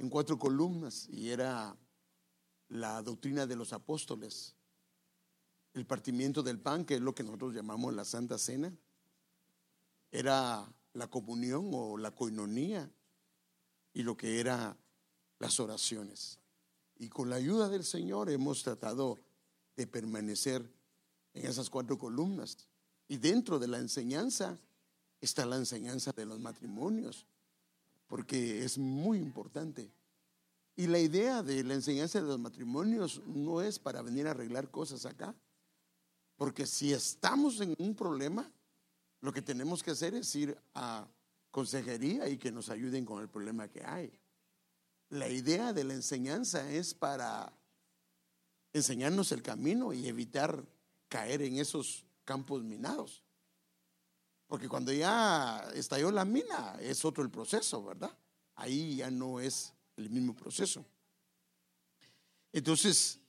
en cuatro columnas y era la doctrina de los apóstoles, el partimiento del pan, que es lo que nosotros llamamos la Santa Cena, era la comunión o la coinonía y lo que era las oraciones. Y con la ayuda del Señor hemos tratado de permanecer en esas cuatro columnas. Y dentro de la enseñanza está la enseñanza de los matrimonios, porque es muy importante. Y la idea de la enseñanza de los matrimonios no es para venir a arreglar cosas acá, porque si estamos en un problema, lo que tenemos que hacer es ir a consejería y que nos ayuden con el problema que hay. La idea de la enseñanza es para enseñarnos el camino y evitar caer en esos campos minados. Porque cuando ya estalló la mina es otro el proceso, ¿verdad? Ahí ya no es el mismo proceso. Entonces,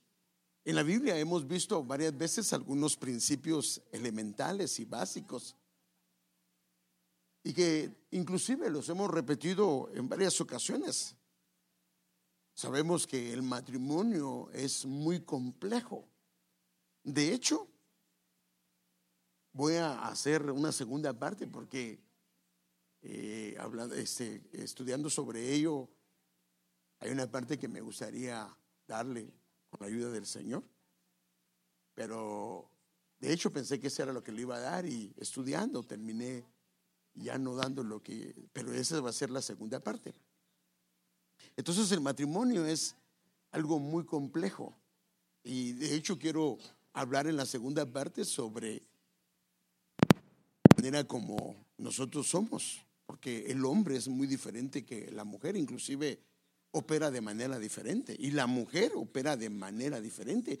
en la Biblia hemos visto varias veces algunos principios elementales y básicos y que inclusive los hemos repetido en varias ocasiones. Sabemos que el matrimonio es muy complejo. De hecho, voy a hacer una segunda parte porque eh, hablando, este, estudiando sobre ello, hay una parte que me gustaría darle con la ayuda del Señor. Pero de hecho pensé que eso era lo que le iba a dar y estudiando terminé ya no dando lo que, pero esa va a ser la segunda parte. Entonces el matrimonio es algo muy complejo y de hecho quiero hablar en la segunda parte sobre manera como nosotros somos, porque el hombre es muy diferente que la mujer, inclusive opera de manera diferente y la mujer opera de manera diferente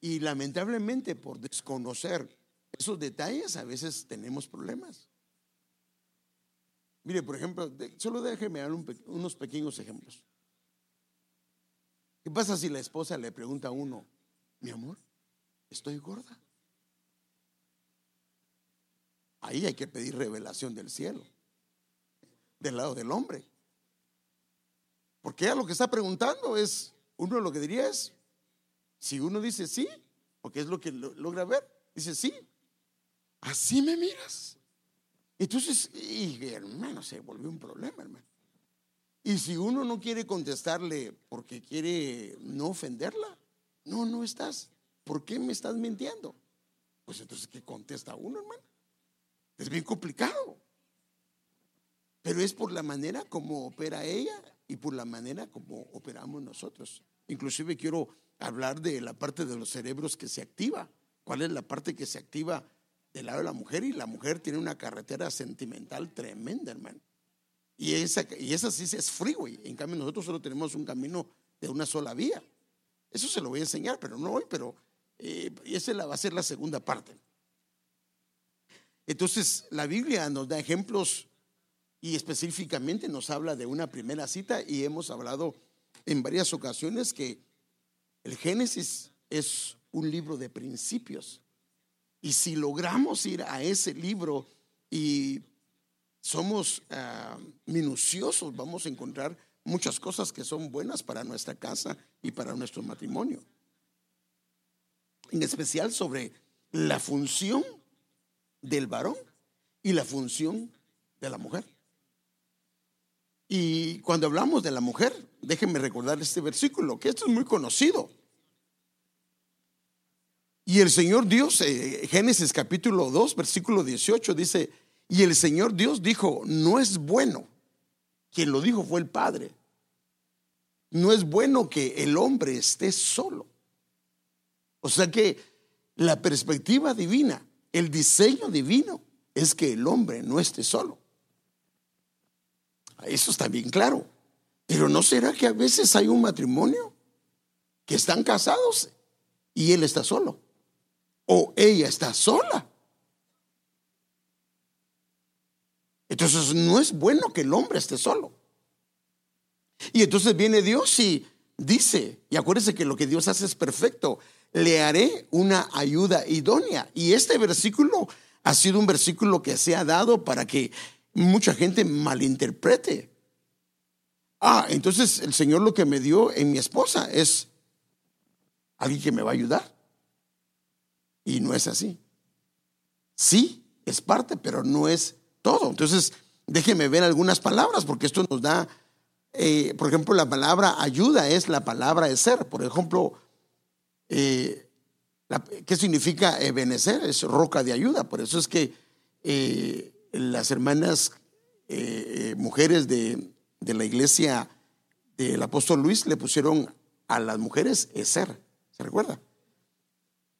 y lamentablemente por desconocer esos detalles a veces tenemos problemas. Mire, por ejemplo, solo déjeme dar unos pequeños ejemplos. ¿Qué pasa si la esposa le pregunta a uno, mi amor, estoy gorda? Ahí hay que pedir revelación del cielo, del lado del hombre. Porque ella lo que está preguntando es, uno lo que diría es, si uno dice sí, porque es lo que logra ver, dice sí, así me miras. Entonces, y, hermano, se volvió un problema, hermano. Y si uno no quiere contestarle porque quiere no ofenderla, no, no estás. ¿Por qué me estás mintiendo? Pues entonces, ¿qué contesta uno, hermano? Es bien complicado. Pero es por la manera como opera ella y por la manera como operamos nosotros. Inclusive quiero hablar de la parte de los cerebros que se activa. ¿Cuál es la parte que se activa del lado de la mujer? Y la mujer tiene una carretera sentimental tremenda, hermano. Y esa, y esa sí es freeway. En cambio, nosotros solo tenemos un camino de una sola vía. Eso se lo voy a enseñar, pero no hoy, pero eh, esa va a ser la segunda parte. Entonces, la Biblia nos da ejemplos y específicamente nos habla de una primera cita y hemos hablado en varias ocasiones que el Génesis es un libro de principios. Y si logramos ir a ese libro y somos ah, minuciosos, vamos a encontrar muchas cosas que son buenas para nuestra casa y para nuestro matrimonio. En especial sobre la función del varón y la función de la mujer. Y cuando hablamos de la mujer, déjenme recordar este versículo, que esto es muy conocido. Y el Señor Dios, eh, Génesis capítulo 2, versículo 18, dice, y el Señor Dios dijo, no es bueno, quien lo dijo fue el Padre, no es bueno que el hombre esté solo. O sea que la perspectiva divina, el diseño divino es que el hombre no esté solo. Eso está bien claro. Pero ¿no será que a veces hay un matrimonio que están casados y él está solo? O ella está sola. Entonces no es bueno que el hombre esté solo. Y entonces viene Dios y dice, y acuérdese que lo que Dios hace es perfecto, le haré una ayuda idónea. Y este versículo ha sido un versículo que se ha dado para que mucha gente malinterprete. ah, entonces el Señor lo que me dio en mi esposa es alguien que me va a ayudar. Y no es así. Sí, es parte, pero no es todo. Entonces, déjeme ver algunas palabras, porque esto nos da, eh, por ejemplo, la palabra ayuda es la palabra de ser. Por ejemplo, eh, ¿qué significa ebenecer? Es roca de ayuda. Por eso es que eh, las hermanas mujeres de, de la iglesia del apóstol Luis le pusieron a las mujeres ser. ¿Se recuerda?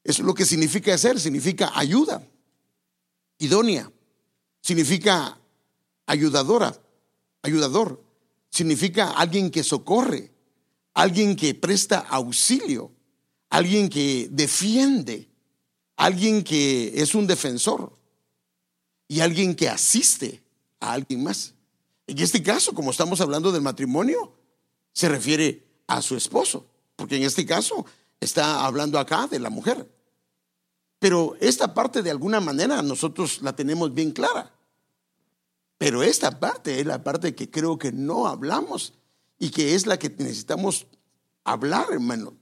Eso es lo que significa ser, significa ayuda, idónea, significa ayudadora, ayudador, significa alguien que socorre, alguien que presta auxilio, alguien que defiende, alguien que es un defensor y alguien que asiste a alguien más. En este caso, como estamos hablando del matrimonio, se refiere a su esposo, porque en este caso está hablando acá de la mujer. Pero esta parte de alguna manera nosotros la tenemos bien clara. Pero esta parte es la parte que creo que no hablamos y que es la que necesitamos hablar, hermano.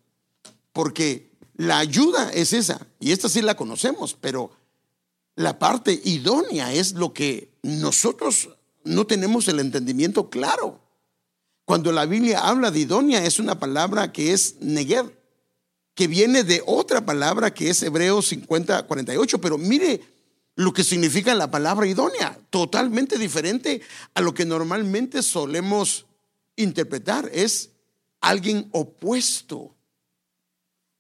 Porque la ayuda es esa, y esta sí la conocemos, pero la parte idónea es lo que nosotros no tenemos el entendimiento claro. Cuando la Biblia habla de idónea es una palabra que es neger, que viene de otra palabra que es Hebreos 50, 48, pero mire lo que significa la palabra idónea, totalmente diferente a lo que normalmente solemos interpretar, es alguien opuesto.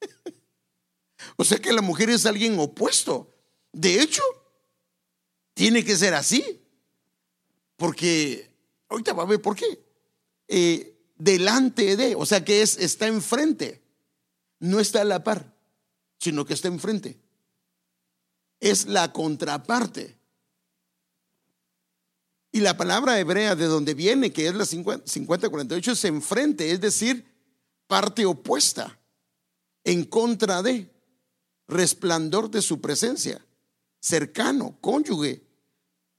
o sea que la mujer es alguien opuesto. De hecho, tiene que ser así, porque ahorita va a ver por qué. Eh, delante de, o sea que es, está enfrente no está a la par, sino que está enfrente. Es la contraparte. Y la palabra hebrea de donde viene, que es la 5048, es enfrente, es decir, parte opuesta, en contra de, resplandor de su presencia, cercano, cónyuge.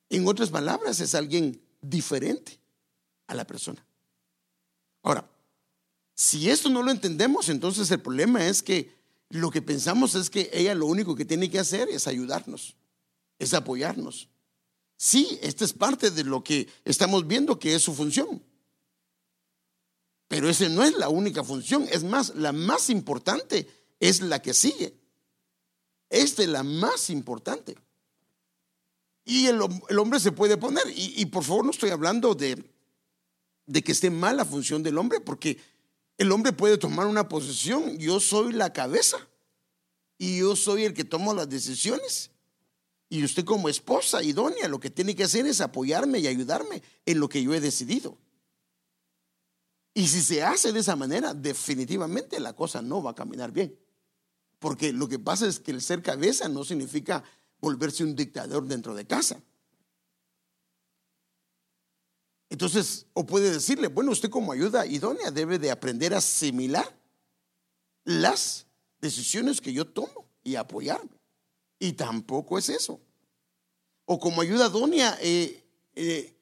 En otras palabras, es alguien diferente a la persona. Ahora, si esto no lo entendemos, entonces el problema es que lo que pensamos es que ella lo único que tiene que hacer es ayudarnos, es apoyarnos. Sí, esta es parte de lo que estamos viendo que es su función. Pero esa no es la única función. Es más, la más importante es la que sigue. Esta es la más importante. Y el, hombre se puede poner. Y, y, por favor, no estoy hablando de, de que esté mal la función del hombre, porque el hombre puede tomar una posición. Yo soy la cabeza y yo soy el que tomo las decisiones. Y usted como esposa idónea lo que tiene que hacer es apoyarme y ayudarme en lo que yo he decidido. Y si se hace de esa manera, definitivamente la cosa no va a caminar bien. Porque lo que pasa es que el ser cabeza no significa volverse un dictador dentro de casa. Entonces, o puede decirle, bueno, usted como ayuda idónea debe de aprender a asimilar las decisiones que yo tomo y apoyarme. Y tampoco es eso. O como ayuda idónea, eh, eh,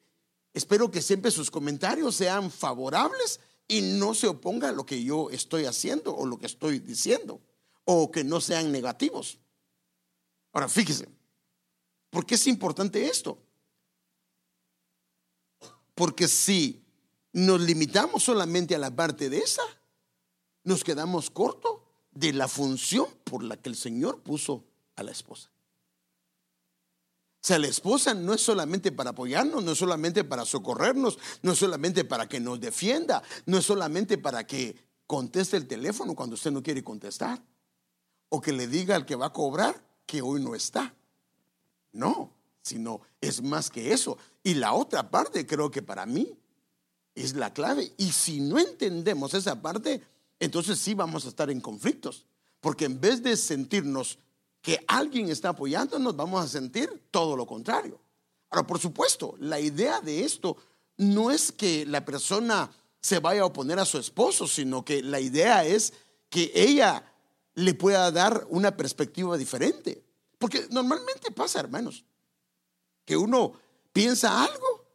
espero que siempre sus comentarios sean favorables y no se oponga a lo que yo estoy haciendo o lo que estoy diciendo, o que no sean negativos. Ahora, fíjese, ¿por qué es importante esto? Porque si nos limitamos solamente a la parte de esa, nos quedamos cortos de la función por la que el Señor puso a la esposa. O sea, la esposa no es solamente para apoyarnos, no es solamente para socorrernos, no es solamente para que nos defienda, no es solamente para que conteste el teléfono cuando usted no quiere contestar, o que le diga al que va a cobrar que hoy no está. No, sino es más que eso. Y la otra parte creo que para mí es la clave. Y si no entendemos esa parte, entonces sí vamos a estar en conflictos. Porque en vez de sentirnos que alguien está apoyándonos, vamos a sentir todo lo contrario. Ahora, por supuesto, la idea de esto no es que la persona se vaya a oponer a su esposo, sino que la idea es que ella le pueda dar una perspectiva diferente. Porque normalmente pasa, hermanos que uno piensa algo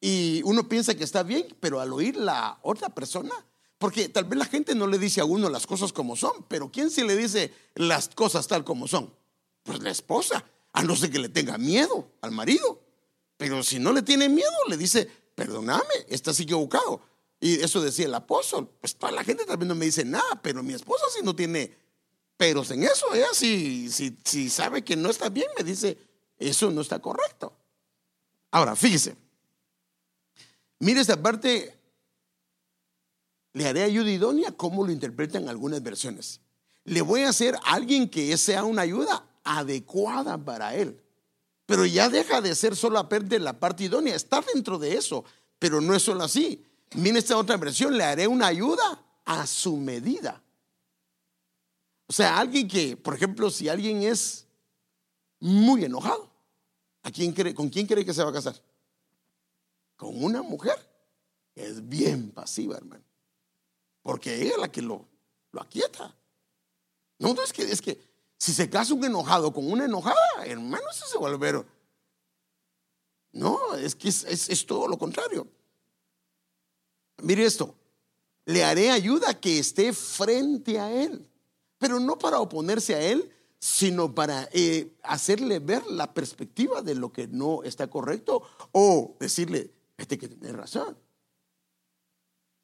y uno piensa que está bien, pero al oír la otra persona, porque tal vez la gente no le dice a uno las cosas como son, pero ¿quién se le dice las cosas tal como son? Pues la esposa, a no ser que le tenga miedo al marido. Pero si no le tiene miedo, le dice, perdóname, estás equivocado. Y eso decía el apóstol. Pues toda la gente también no me dice nada, pero mi esposa sí no tiene peros en eso. Ella si, si sabe que no está bien, me dice, eso no está correcto. Ahora, fíjese. Mire esta parte. Le haré ayuda idónea como lo interpretan algunas versiones. Le voy a hacer a alguien que sea una ayuda adecuada para él. Pero ya deja de ser perder la parte idónea. Está dentro de eso, pero no es solo así. Mire esta otra versión, le haré una ayuda a su medida. O sea, alguien que, por ejemplo, si alguien es muy enojado, ¿a quién cree, ¿con quién cree que se va a casar? Con una mujer es bien pasiva, hermano. Porque ella es la que lo, lo aquieta. No, no es que, es que si se casa un enojado con una enojada, hermano, eso se vuelve. No, es que es todo lo contrario. Mire esto, le haré ayuda que esté frente a él, pero no para oponerse a él, sino para eh, hacerle ver la perspectiva de lo que no está correcto o decirle, este que tiene razón.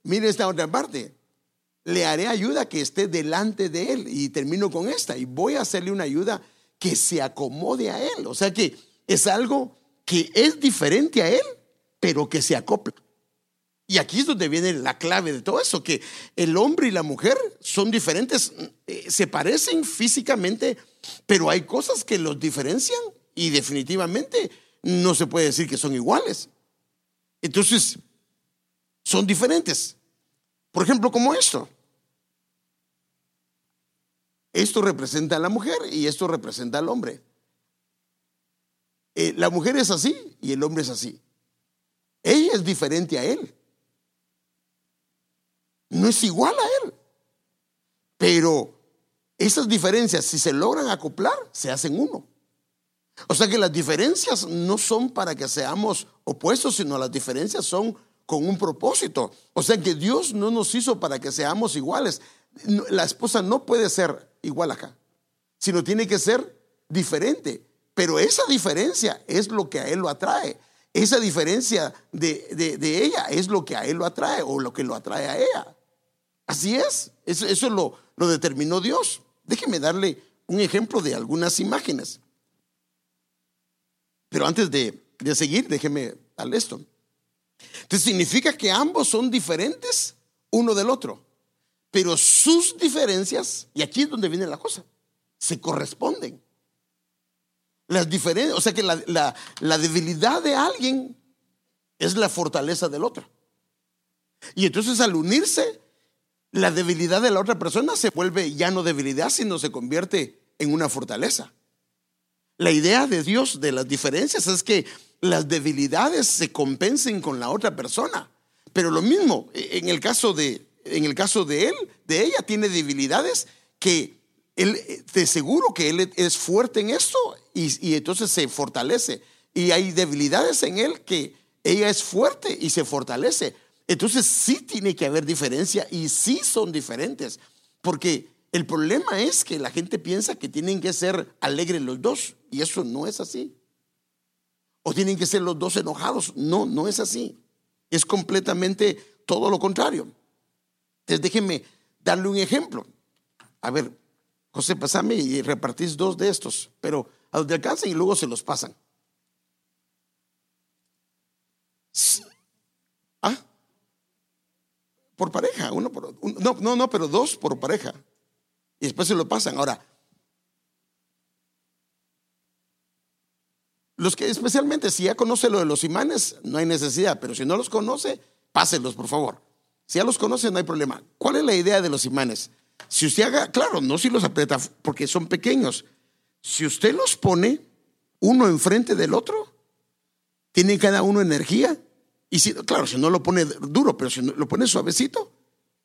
Mire esta otra parte, le haré ayuda que esté delante de él y termino con esta y voy a hacerle una ayuda que se acomode a él, o sea que es algo que es diferente a él, pero que se acopla. Y aquí es donde viene la clave de todo eso, que el hombre y la mujer son diferentes, eh, se parecen físicamente, pero hay cosas que los diferencian y definitivamente no se puede decir que son iguales. Entonces, son diferentes. Por ejemplo, como esto. Esto representa a la mujer y esto representa al hombre. Eh, la mujer es así y el hombre es así. Ella es diferente a él no es igual a Él. Pero esas diferencias, si se logran acoplar, se hacen uno. O sea que las diferencias no son para que seamos opuestos, sino las diferencias son con un propósito. O sea que Dios no nos hizo para que seamos iguales. La esposa no puede ser igual acá, sino tiene que ser diferente. Pero esa diferencia es lo que a Él lo atrae. Esa diferencia de, de ella es lo que a Él lo atrae o lo que lo atrae a ella. Así es, eso, lo, lo determinó Dios. Déjeme darle un ejemplo de algunas imágenes. Pero antes de, de seguir, déjeme darle esto. Entonces significa que ambos son diferentes uno del otro, pero sus diferencias, y aquí es donde viene la cosa, se corresponden. Las diferencias, o sea que la, la, la debilidad de alguien es la fortaleza del otro. Y entonces al unirse, la debilidad de la otra persona se vuelve ya no debilidad, sino se convierte en una fortaleza. La idea de Dios de las diferencias es que las debilidades se compensen con la otra persona. Pero lo mismo, en el caso de, en el caso de él, de ella, tiene debilidades que él, te seguro que él es fuerte en esto y, y entonces se fortalece. Y hay debilidades en él que ella es fuerte y se fortalece. Entonces sí tiene que haber diferencia y sí son diferentes, porque el problema es que la gente piensa que tienen que ser alegres los dos y eso no es así. O tienen que ser los dos enojados. No, no es así. Es completamente todo lo contrario. Entonces déjenme darle un ejemplo. A ver, José, pasame y repartís dos de estos, pero a donde alcancen y luego se los pasan. Por pareja, uno por no, no, no, pero dos por pareja. Y después se lo pasan. Ahora, los que especialmente si ya conoce lo de los imanes, no hay necesidad, pero si no los conoce, pásenlos, por favor. Si ya los conoce, no hay problema. ¿Cuál es la idea de los imanes? Si usted haga, claro, no si los aprieta porque son pequeños. Si usted los pone uno enfrente del otro, tiene cada uno energía y si, claro, si no lo pone duro, pero si lo pone suavecito,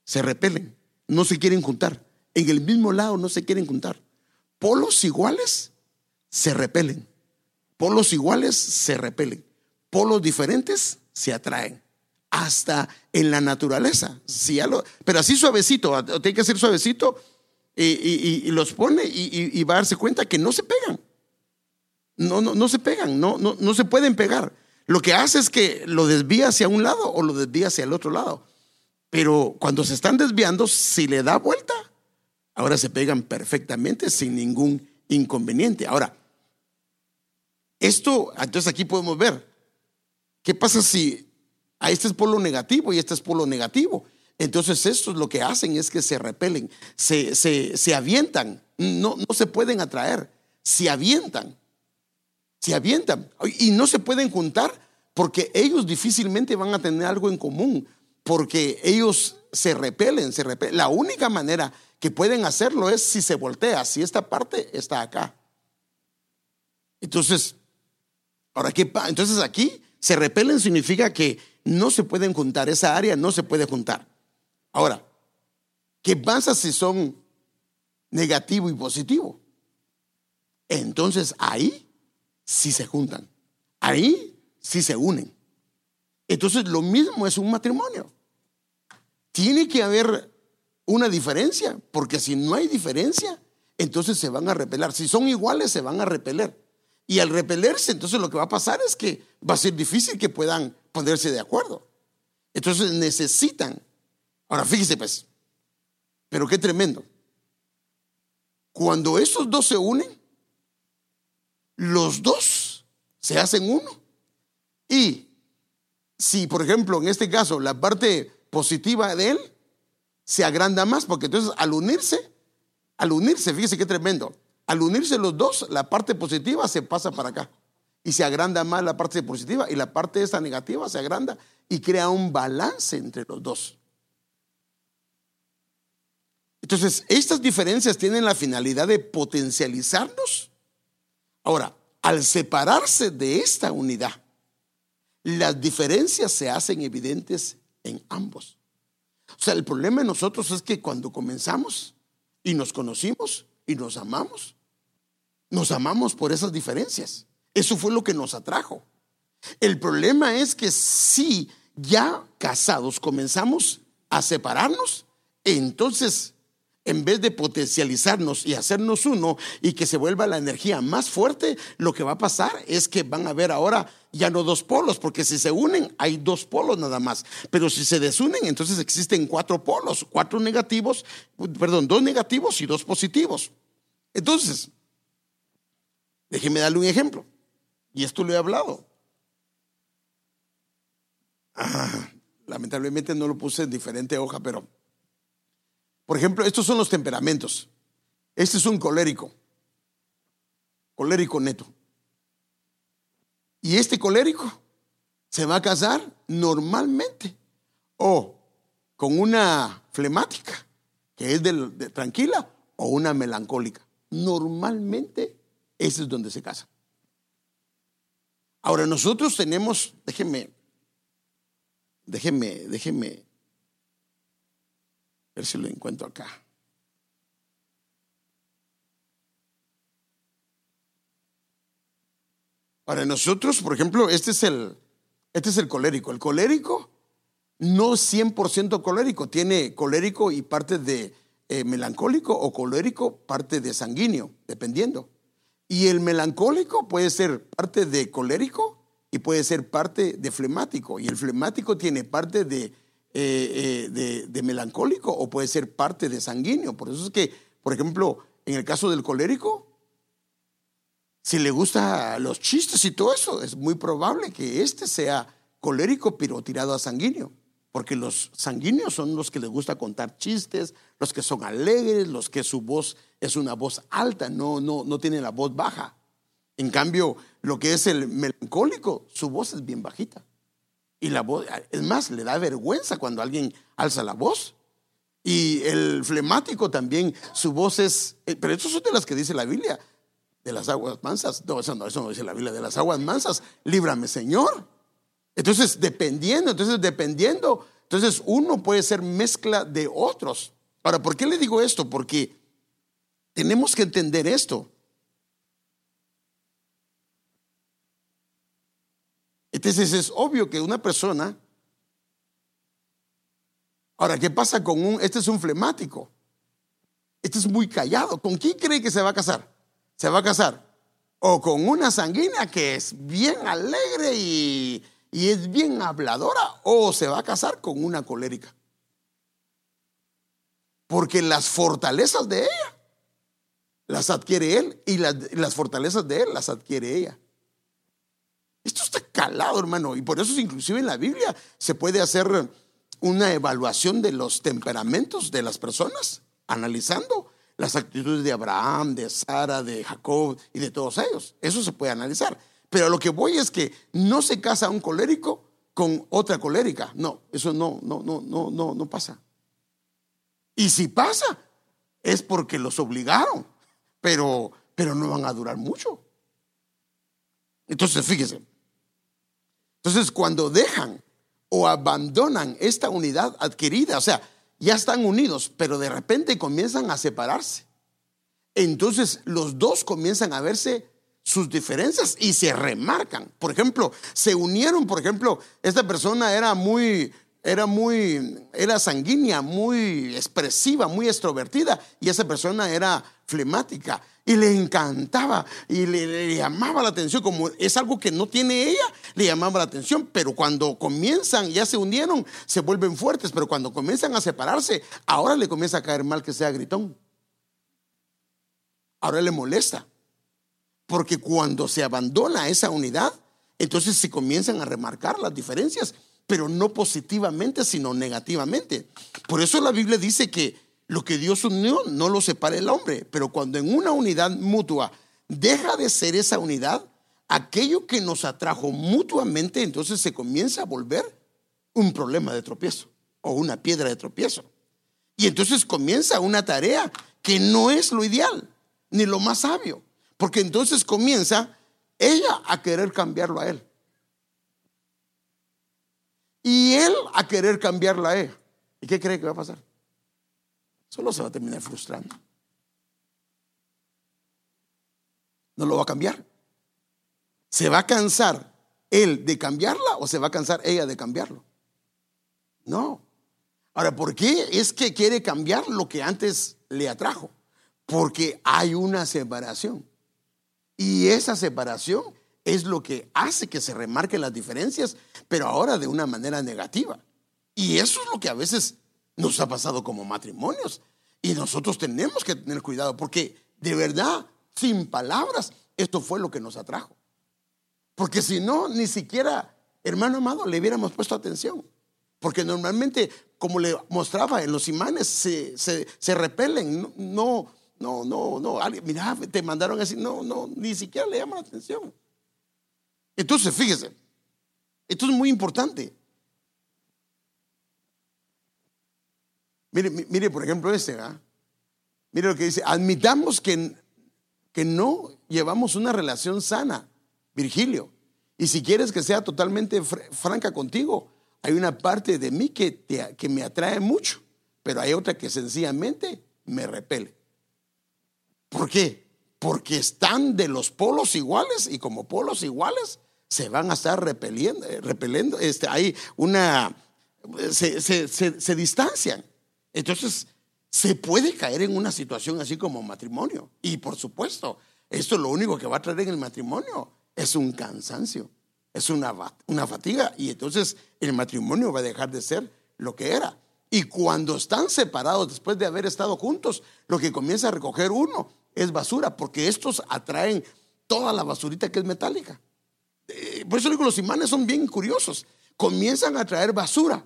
se repelen, no se quieren juntar. En el mismo lado no se quieren juntar. Polos iguales se repelen. Polos iguales se repelen. Polos diferentes se atraen. Hasta en la naturaleza. Si pero así suavecito, tiene que ser suavecito y, los pone y, va a darse cuenta que no se pegan. No, no, no se pegan, no, no, no se pueden pegar. Lo que hace es que lo desvía hacia un lado o lo desvía hacia el otro lado. Pero cuando se están desviando, si le da vuelta, ahora se pegan perfectamente sin ningún inconveniente. Ahora, esto, entonces aquí podemos ver, ¿qué pasa si a este es polo negativo y este es polo negativo? Entonces esto es lo que hacen es que se repelen, se, se, avientan, no, no se pueden atraer, se avientan, se avientan y no se pueden juntar porque ellos difícilmente van a tener algo en común, porque ellos se repelen, se repelen. La única manera que pueden hacerlo es si se voltea, si esta parte está acá. Entonces, ahora qué entonces aquí se repelen significa que no se pueden juntar, esa área no se puede juntar. Ahora, ¿qué pasa si son negativo y positivo? Entonces ahí sí se juntan, ahí sí se unen. Entonces lo mismo es un matrimonio. Tiene que haber una diferencia, porque si no hay diferencia, entonces se van a repeler. Si son iguales, se van a repeler. Y al repelerse, entonces lo que va a pasar es que va a ser difícil que puedan ponerse de acuerdo. Entonces necesitan Ahora fíjese pues, pero qué tremendo. Cuando esos dos se unen, los dos se hacen uno. Y si, por ejemplo, en este caso, la parte positiva de él se agranda más, porque entonces al unirse, al unirse, fíjese qué tremendo, al unirse los dos, la parte positiva se pasa para acá y se agranda más la parte positiva y la parte esta negativa se agranda y crea un balance entre los dos. Entonces, estas diferencias tienen la finalidad de potencializarnos. Ahora, al separarse de esta unidad, las diferencias se hacen evidentes en ambos. O sea, el problema de nosotros es que cuando comenzamos y nos conocimos y nos amamos, nos amamos por esas diferencias. Eso fue lo que nos atrajo. El problema es que si ya casados comenzamos a separarnos, entonces en vez de potencializarnos y hacernos uno y que se vuelva la energía más fuerte, lo que va a pasar es que van a haber ahora ya no dos polos, porque si se unen hay dos polos nada más, pero si se desunen entonces existen cuatro polos, cuatro negativos, perdón, dos negativos y dos positivos. Entonces, déjeme darle un ejemplo, y esto lo he hablado. Ah, lamentablemente no lo puse en diferente hoja, pero por ejemplo, estos son los temperamentos. Este es un colérico, colérico neto. Y este colérico se va a casar normalmente o con una flemática, que es de, tranquila, o una melancólica. Normalmente ese es donde se casa. Ahora nosotros tenemos, déjenme, déjenme a ver si lo encuentro acá. Para nosotros, por ejemplo, este es el, este es el colérico. El colérico no es 100% colérico, tiene colérico y parte de eh, melancólico o colérico parte de sanguíneo, dependiendo. Y el melancólico puede ser parte de colérico y puede ser parte de flemático. Y el flemático tiene parte de eh, eh, de, melancólico o puede ser parte de sanguíneo. Por eso es que, por ejemplo, en el caso del colérico, si le gusta los chistes y todo eso, es muy probable que este sea colérico pero tirado a sanguíneo. Porque los sanguíneos son los que les gusta contar chistes, los que son alegres, los que su voz es una voz alta, no, no, no tiene la voz baja. En cambio, lo que es el melancólico, su voz es bien bajita. Y la voz, es más, le da vergüenza cuando alguien alza la voz. Y el flemático también, su voz es, eh, pero eso son de las que dice la Biblia, de las aguas mansas. No, eso no, eso no dice la Biblia, de las aguas mansas, líbrame Señor. Entonces, dependiendo, entonces, dependiendo, entonces uno puede ser mezcla de otros. Ahora, ¿por qué le digo esto? Porque tenemos que entender esto. Entonces es obvio que una persona... Ahora, ¿qué pasa con un... Este es un flemático. Este es muy callado. ¿Con quién cree que se va a casar? Se va a casar o con una sanguínea que es bien alegre y, y es bien habladora, o se va a casar con una colérica. Porque las fortalezas de ella las adquiere él y las, las, fortalezas de él las adquiere ella. Esto está calado, hermano, y por eso inclusive en la Biblia se puede hacer una evaluación de los temperamentos de las personas, analizando las actitudes de Abraham, de Sara, de Jacob y de todos ellos. Eso se puede analizar. Pero lo que voy es que no se casa un colérico con otra colérica. No, eso no, no, no, no, no, no pasa. Y si pasa, es porque los obligaron, pero, pero no van a durar mucho. Entonces, fíjese. Entonces, cuando dejan o abandonan esta unidad adquirida, o sea, ya están unidos, pero de repente comienzan a separarse. Entonces los dos comienzan a verse sus diferencias y se remarcan. Por ejemplo, se unieron, por ejemplo, esta persona era muy era muy era sanguínea, muy expresiva, muy extrovertida y esa persona era flemática y le encantaba y le, llamaba la atención, como es algo que no tiene ella, le llamaba la atención, pero cuando comienzan, ya se unieron, se vuelven fuertes, pero cuando comienzan a separarse, ahora le comienza a caer mal que sea gritón. Ahora le molesta, porque cuando se abandona esa unidad, entonces se comienzan a remarcar las diferencias, pero no positivamente, sino negativamente. Por eso la Biblia dice que lo que Dios unió no lo separa el hombre, pero cuando en una unidad mutua deja de ser esa unidad, aquello que nos atrajo mutuamente, entonces se comienza a volver un problema de tropiezo o una piedra de tropiezo. Y entonces comienza una tarea que no es lo ideal, ni lo más sabio, porque entonces comienza ella a querer cambiarlo a él. Y él a querer cambiarla a ella. ¿Y qué cree que va a pasar? Solo se va a terminar frustrando. No lo va a cambiar. ¿Se va a cansar él de cambiarla o se va a cansar ella de cambiarlo? No. Ahora, ¿por qué es que quiere cambiar lo que antes le atrajo? Porque hay una separación. Y esa separación es lo que hace que se remarquen las diferencias, pero ahora de una manera negativa. Y eso es lo que a veces nos ha pasado como matrimonios. Y nosotros tenemos que tener cuidado porque de verdad, sin palabras, esto fue lo que nos atrajo. Porque si no, ni siquiera, hermano amado, le hubiéramos puesto atención. Porque normalmente, como le mostraba en los imanes, se, se, repelen. No, no, no, no. Mira, te mandaron así. No, no, ni siquiera le llaman la atención. Entonces, fíjese, esto es muy importante. Mire, mire por ejemplo este, Mire lo que dice, admitamos que, que no llevamos una relación sana, Virgilio. Y si quieres que sea totalmente franca contigo, hay una parte de mí que, que me atrae mucho, pero hay otra que sencillamente me repele. ¿Por qué? Porque están de los polos iguales y como polos iguales se van a estar repeliendo, eh, repeliendo. Este, hay una, se, se, se distancian. Entonces, se puede caer en una situación así como matrimonio. Y por supuesto, esto lo único que va a traer en el matrimonio es un cansancio, es una, una fatiga. Y entonces el matrimonio va a dejar de ser lo que era. Y cuando están separados después de haber estado juntos, lo que comienza a recoger uno es basura, porque estos atraen toda la basurita que es metálica. Eh, por eso los imanes son bien curiosos. Comienzan a traer basura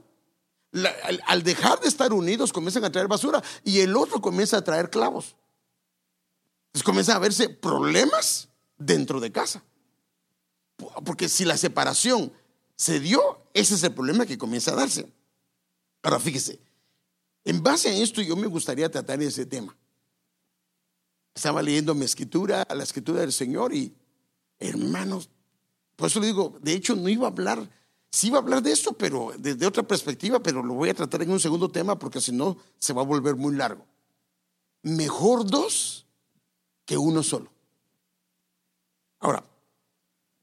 al, dejar de estar unidos comienzan a traer basura y el otro comienza a traer clavos. Entonces comienzan a verse problemas dentro de casa. Porque si la separación se dio, ese es el problema que comienza a darse. Ahora fíjese, en base a esto yo me gustaría tratar ese tema. Estaba leyendo mi escritura, la escritura del Señor y hermanos, por eso le digo, de hecho no iba a hablar Sí iba a hablar de esto, pero desde otra perspectiva, pero lo voy a tratar en un segundo tema porque si no se va a volver muy largo. Mejor dos que uno solo. Ahora,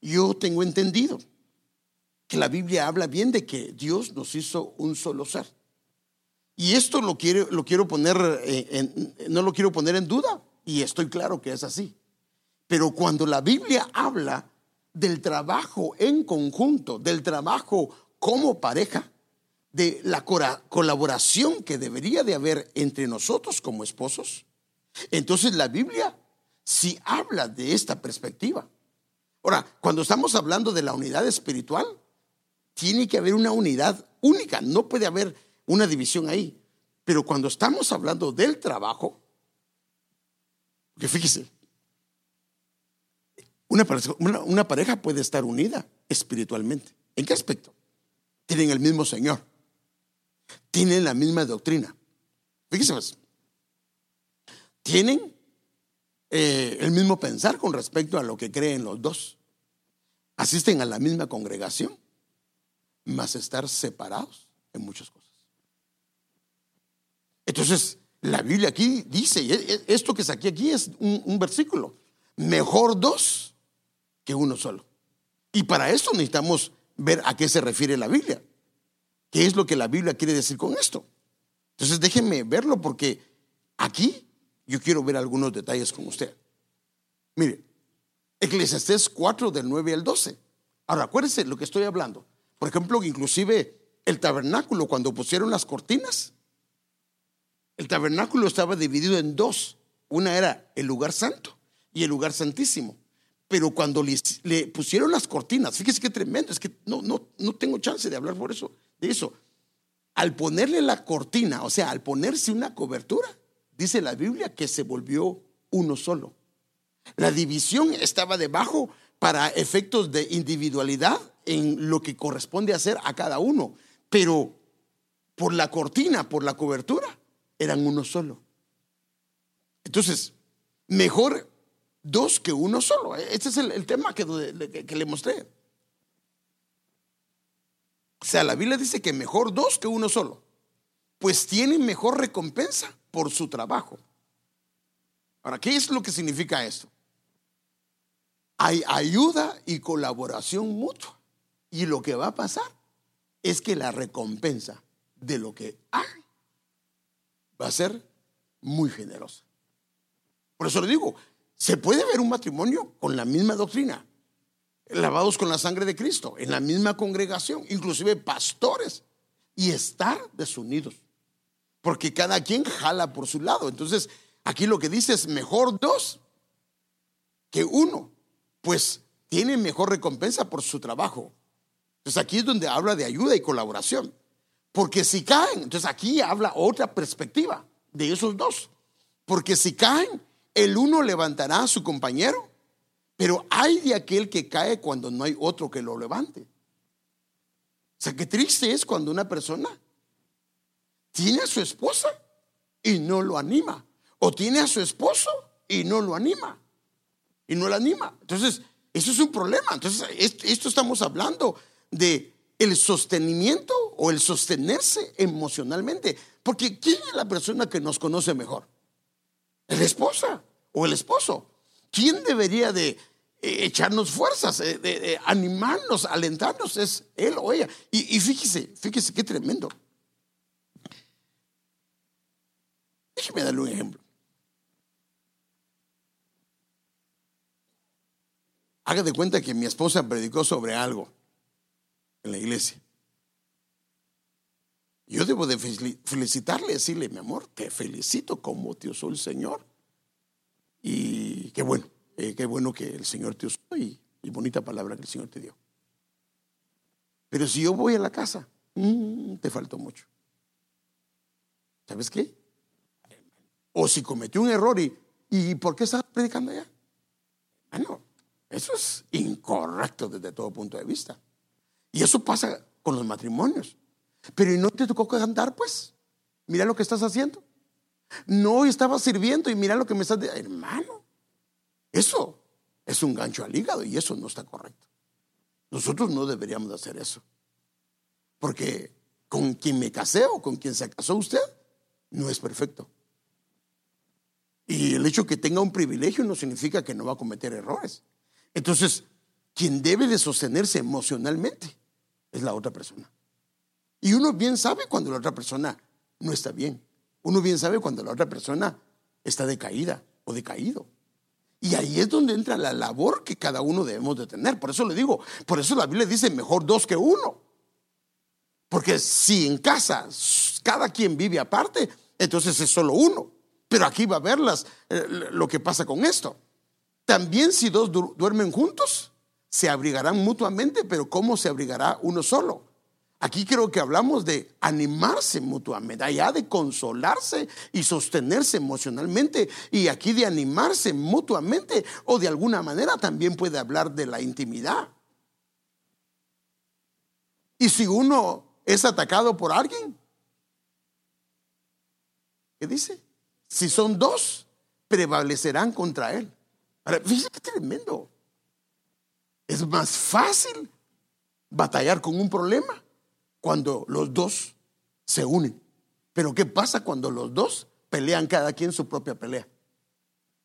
yo tengo entendido que la Biblia habla bien de que Dios nos hizo un solo ser. Y esto lo quiero, lo quiero poner, eh, no lo quiero poner en duda, y estoy claro que es así. Pero cuando la Biblia habla del trabajo en conjunto, del trabajo como pareja, de la colaboración que debería de haber entre nosotros como esposos, entonces la Biblia sí habla de esta perspectiva. Ahora, cuando estamos hablando de la unidad espiritual, tiene que haber una unidad única, no puede haber una división ahí. Pero cuando estamos hablando del trabajo, que fíjese, una pareja, puede estar unida espiritualmente. ¿En qué aspecto? Tienen el mismo Señor, tienen la misma doctrina. Fíjese más, tienen eh, el mismo pensar con respecto a lo que creen los dos. Asisten a la misma congregación, más estar separados en muchas cosas. Entonces, la Biblia aquí dice, esto que saqué aquí es un, versículo, mejor dos que uno solo. Y para eso necesitamos ver a qué se refiere la Biblia. ¿Qué es lo que la Biblia quiere decir con esto? Entonces déjenme verlo porque aquí yo quiero ver algunos detalles con usted. Mire, Eclesiastés 4 del 9 al 12. Ahora, acuérdense lo que estoy hablando. Por ejemplo, inclusive el tabernáculo, cuando pusieron las cortinas, el tabernáculo estaba dividido en dos. Una era el lugar santo y el lugar santísimo. Pero cuando le, pusieron las cortinas, fíjese qué tremendo, es que no, no, no tengo chance de hablar por eso, de eso. Al ponerle la cortina, o sea, al ponerse una cobertura, dice la Biblia que se volvió uno solo. La división estaba debajo para efectos de individualidad en lo que corresponde hacer a cada uno, pero por la cortina, por la cobertura, eran uno solo. Entonces, mejor dos que uno solo. Este es el, tema que, que, le mostré. O sea, la Biblia dice que mejor dos que uno solo, pues tienen mejor recompensa por su trabajo. Ahora, ¿qué es lo que significa esto? Hay ayuda y colaboración mutua. Y lo que va a pasar es que la recompensa de lo que hagan va a ser muy generosa. Por eso le digo, se puede ver un matrimonio con la misma doctrina, lavados con la sangre de Cristo, en la misma congregación, inclusive pastores, y estar desunidos, porque cada quien jala por su lado. Entonces, aquí lo que dice es mejor dos que uno, pues tiene mejor recompensa por su trabajo. Entonces, aquí es donde habla de ayuda y colaboración. Porque si caen, entonces aquí habla otra perspectiva de esos dos. Porque si caen, el uno levantará a su compañero, pero hay de aquel que cae cuando no hay otro que lo levante. O sea, qué triste es cuando una persona tiene a su esposa y no lo anima. O tiene a su esposo y no lo anima. Y no lo anima. Entonces, eso es un problema. Entonces, esto estamos hablando de el sostenimiento o el sostenerse emocionalmente. Porque ¿quién es la persona que nos conoce mejor? La esposa o el esposo. ¿Quién debería de eh, echarnos fuerzas, eh, de, animarnos, alentarnos? Es él o ella. Y, fíjese, fíjese qué tremendo. Déjeme darle un ejemplo. Haga de cuenta que mi esposa predicó sobre algo en la iglesia. Yo debo de felicitarle, decirle, mi amor, te felicito como te usó el Señor. Y qué bueno, eh, qué bueno que el Señor te usó y, bonita palabra que el Señor te dio. Pero si yo voy a la casa, mm, te faltó mucho. ¿Sabes qué? O si cometió un error y, ¿y por qué estás predicando allá? Bueno, eso es incorrecto desde todo punto de vista. Y eso pasa con los matrimonios. Pero ¿y no te tocó cantar, pues? Mira lo que estás haciendo. No estaba sirviendo y mira lo que me estás diciendo. Hermano, eso es un gancho al hígado y eso no está correcto. Nosotros no deberíamos hacer eso. Porque con quien me casé o con quien se casó usted no es perfecto. Y el hecho que tenga un privilegio no significa que no va a cometer errores. Entonces, quien debe de sostenerse emocionalmente es la otra persona. Y uno bien sabe cuando la otra persona no está bien. Uno bien sabe cuando la otra persona está decaída o decaído. Y ahí es donde entra la labor que cada uno debemos de tener. Por eso le digo, por eso la Biblia dice mejor dos que uno. Porque si en casa cada quien vive aparte, entonces es solo uno. Pero aquí va a ver eh, lo que pasa con esto. También si dos duermen juntos, se abrigarán mutuamente, pero ¿cómo se abrigará uno solo? Aquí creo que hablamos de animarse mutuamente, allá de consolarse y sostenerse emocionalmente, y aquí de animarse mutuamente, o de alguna manera también puede hablar de la intimidad. Y si uno es atacado por alguien, ¿qué dice? Si son dos, prevalecerán contra él. Fíjate qué tremendo. Es más fácil batallar con un problema cuando los dos se unen. Pero ¿qué pasa cuando los dos pelean cada quien su propia pelea?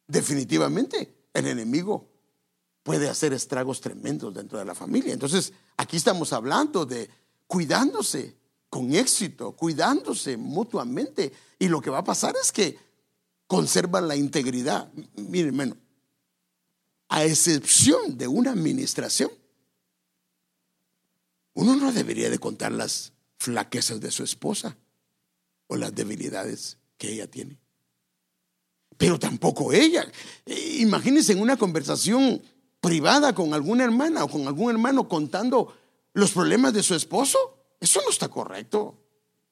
Definitivamente el enemigo puede hacer estragos tremendos dentro de la familia. Entonces, aquí estamos hablando de cuidándose con éxito, cuidándose mutuamente. Y lo que va a pasar es que conservan la integridad. Miren, hermano, a excepción de una administración, uno no debería de contar las flaquezas de su esposa o las debilidades que ella tiene. Pero tampoco ella. Imagínense en una conversación privada con alguna hermana o con algún hermano contando los problemas de su esposo. Eso no está correcto.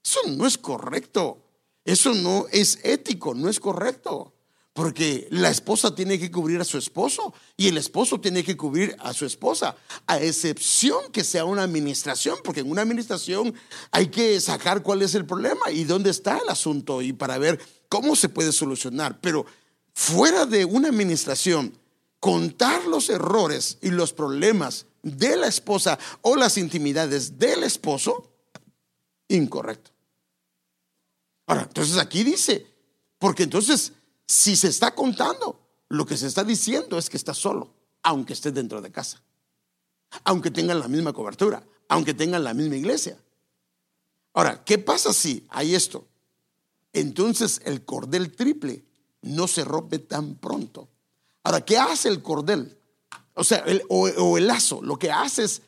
Eso no es correcto. Eso no es ético, no es correcto. Porque la esposa tiene que cubrir a su esposo y el esposo tiene que cubrir a su esposa, a excepción que sea una administración, porque en una administración hay que sacar cuál es el problema y dónde está el asunto y para ver cómo se puede solucionar. Pero fuera de una administración, contar los errores y los problemas de la esposa o las intimidades del esposo, incorrecto. Ahora, entonces aquí dice, porque entonces si se está contando, lo que se está diciendo es que está solo, aunque esté dentro de casa, aunque tengan la misma cobertura, aunque tengan la misma iglesia. Ahora, ¿qué pasa si hay esto? Entonces el cordel triple no se rompe tan pronto. Ahora, ¿qué hace el cordel? O sea, o, o el lazo, lo que hace es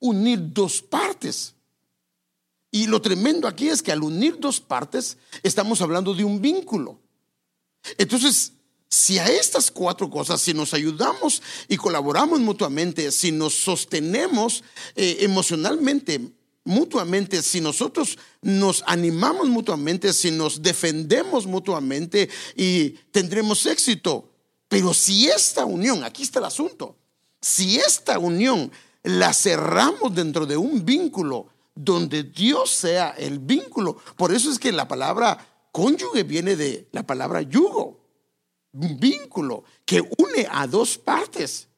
unir dos partes. Y lo tremendo aquí es que al unir dos partes estamos hablando de un vínculo. Entonces, si a estas cuatro cosas, si nos ayudamos y colaboramos mutuamente, si nos sostenemos eh, emocionalmente, mutuamente, si nosotros nos animamos mutuamente, si nos defendemos mutuamente y tendremos éxito. Pero si esta unión, aquí está el asunto, si esta unión la cerramos dentro de un vínculo donde Dios sea el vínculo, por eso es que la palabra Cónyuge viene de la palabra yugo, un vínculo que une a dos partes.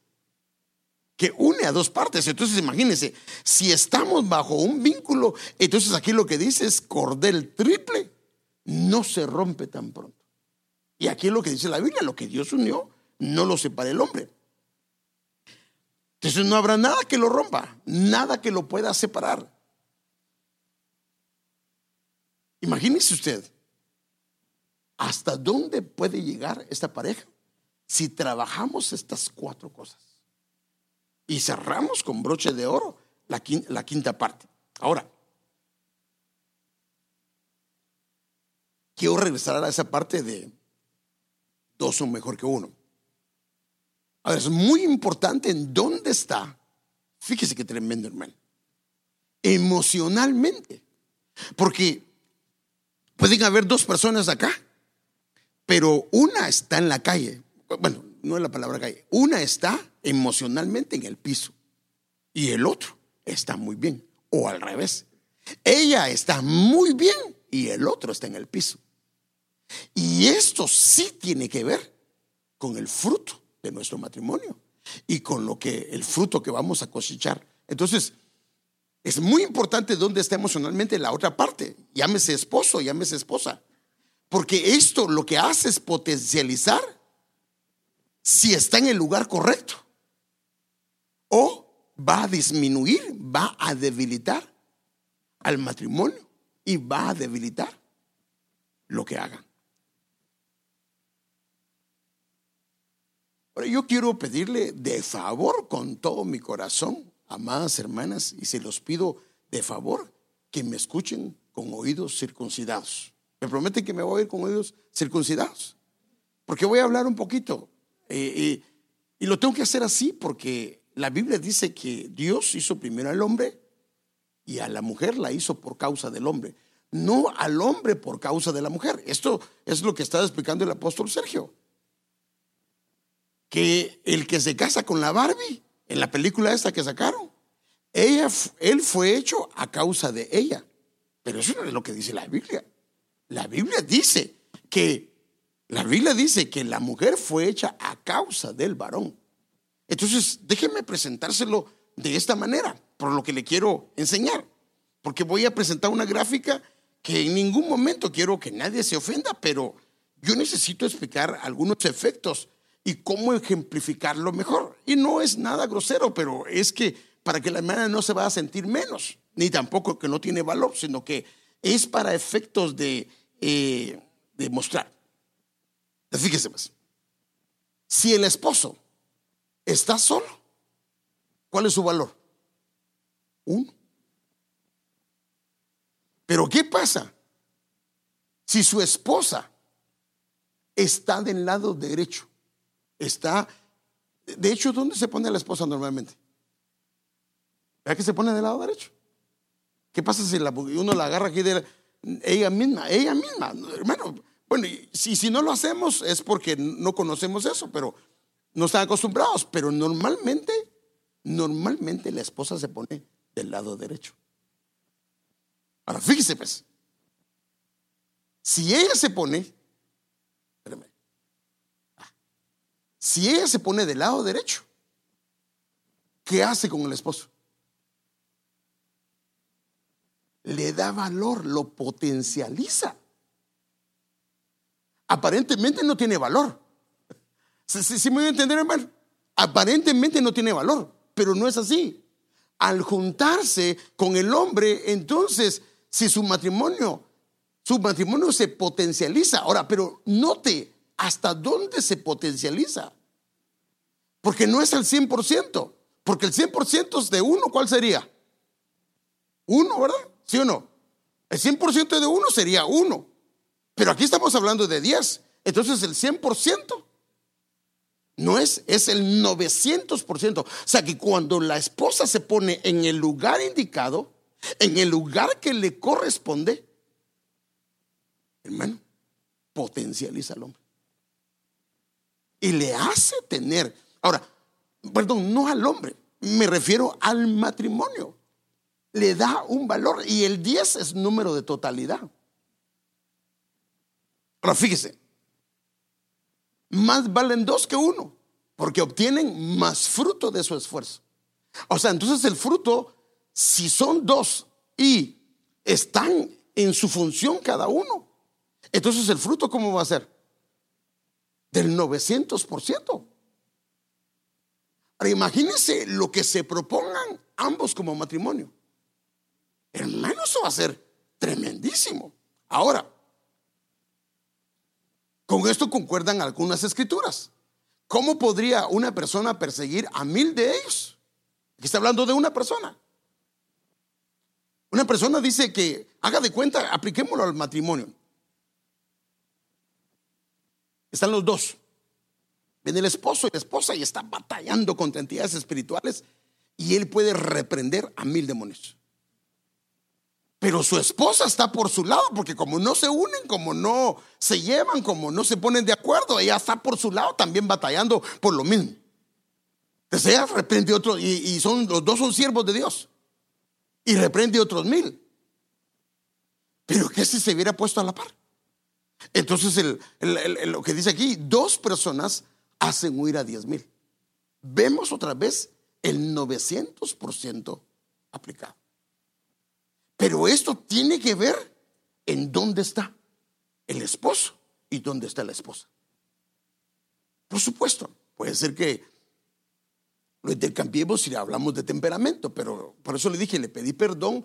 Que une a dos partes. Entonces imagínense, si estamos bajo un vínculo, entonces aquí lo que dice es cordel triple, no se rompe tan pronto. Y aquí es lo que dice la Biblia, lo que Dios unió, no lo separa el hombre. Entonces no habrá nada que lo rompa, nada que lo pueda separar. Imagínese usted, ¿Hasta dónde puede llegar esta pareja si trabajamos estas cuatro cosas? Y cerramos con broche de oro la quinta, parte. Ahora, quiero regresar a esa parte de dos son mejor que uno. Ahora, es muy importante en dónde está. Fíjese qué tremendo, hermano. Emocionalmente. Porque pueden haber dos personas acá pero una está en la calle. Bueno, no es la palabra calle. Una está emocionalmente en el piso y el otro está muy bien. O al revés. Ella está muy bien y el otro está en el piso. Y esto sí tiene que ver con el fruto de nuestro matrimonio y con lo que el fruto que vamos a cosechar. Entonces, es muy importante dónde está emocionalmente la otra parte. Llámese esposo, llámese esposa. Porque esto lo que hace es potencializar si está en el lugar correcto o va a disminuir, va a debilitar al matrimonio y va a debilitar lo que hagan. Ahora yo quiero pedirle de favor con todo mi corazón, amadas hermanas, y se los pido de favor que me escuchen con oídos circuncidados. Me prometen que me voy a ir con oídos circuncidados. Porque voy a hablar un poquito. Eh, eh, y lo tengo que hacer así porque la Biblia dice que Dios hizo primero al hombre y a la mujer la hizo por causa del hombre. No al hombre por causa de la mujer. Esto es lo que está explicando el apóstol Sergio. Que el que se casa con la Barbie, en la película esta que sacaron, ella, él fue hecho a causa de ella. Pero eso no es lo que dice la Biblia. La Biblia dice que la Biblia dice que la mujer fue hecha a causa del varón. Entonces, déjenme presentárselo de esta manera, por lo que le quiero enseñar. Porque voy a presentar una gráfica que en ningún momento quiero que nadie se ofenda, pero yo necesito explicar algunos efectos y cómo ejemplificarlo mejor. Y no es nada grosero, pero es que para que la hermana no se va a sentir menos, ni tampoco que no tiene valor, sino que es para efectos de, eh, de mostrar. Fíjese más. Si el esposo está solo, ¿cuál es su valor? Uno. Pero ¿qué pasa si su esposa está del lado derecho? Está, de hecho, ¿dónde se pone la esposa normalmente? ¿Verdad que se pone del lado derecho? ¿Qué pasa si uno la agarra aquí de ella misma? Ella misma, hermano bueno, si, si no lo hacemos es porque no conocemos eso, pero no están acostumbrados. Pero normalmente, normalmente la esposa se pone del lado derecho. Ahora, fíjese pues, si ella se pone, espérame, si ella se pone del lado derecho, ¿qué hace con el esposo? Le da valor, lo potencializa aparentemente no tiene valor. Si me voy a entender, hermano? Aparentemente no tiene valor, pero no es así. Al juntarse con el hombre, entonces, si su matrimonio, su matrimonio se potencializa. Ahora, pero note hasta dónde se potencializa. Porque no es al 100%, porque el 100% es de uno, ¿cuál sería? Uno, ¿verdad? ¿Sí o no? El 100% de uno sería uno. Pero aquí estamos hablando de 10. Entonces el 100% no es, es el 900%. O sea que cuando la esposa se pone en el lugar indicado, en el lugar que le corresponde, hermano, potencializa al hombre. Y le hace tener, ahora, perdón, no al hombre, me refiero al matrimonio. Le da un valor y el 10 es número de totalidad. Ahora fíjese, más valen dos que uno, porque obtienen más fruto de su esfuerzo. O sea, entonces el fruto, si son dos y están en su función cada uno, entonces el fruto, ¿cómo va a ser? Del 900%. Ahora imagínense lo que se propongan ambos como matrimonio. Hermano, eso va a ser tremendísimo. Ahora, con esto concuerdan algunas escrituras. ¿Cómo podría una persona perseguir a mil de ellos? Aquí está hablando de una persona. Una persona dice que haga de cuenta, apliquémoslo al matrimonio. Están los dos. Viene el esposo y la esposa y está batallando contra entidades espirituales y él puede reprender a mil demonios. Pero su esposa está por su lado, porque como no se unen, como no se llevan, como no se ponen de acuerdo, ella está por su lado también batallando por lo mismo. Entonces ella reprende otro, y, son, los dos son siervos de Dios. Y reprende otros mil. Pero ¿qué si se hubiera puesto a la par? Entonces lo que dice aquí, dos personas hacen huir a diez mil. Vemos otra vez el 900% aplicado. Pero esto tiene que ver en dónde está el esposo y dónde está la esposa. Por supuesto, puede ser que lo intercambiemos si hablamos de temperamento, pero por eso le dije, le pedí perdón.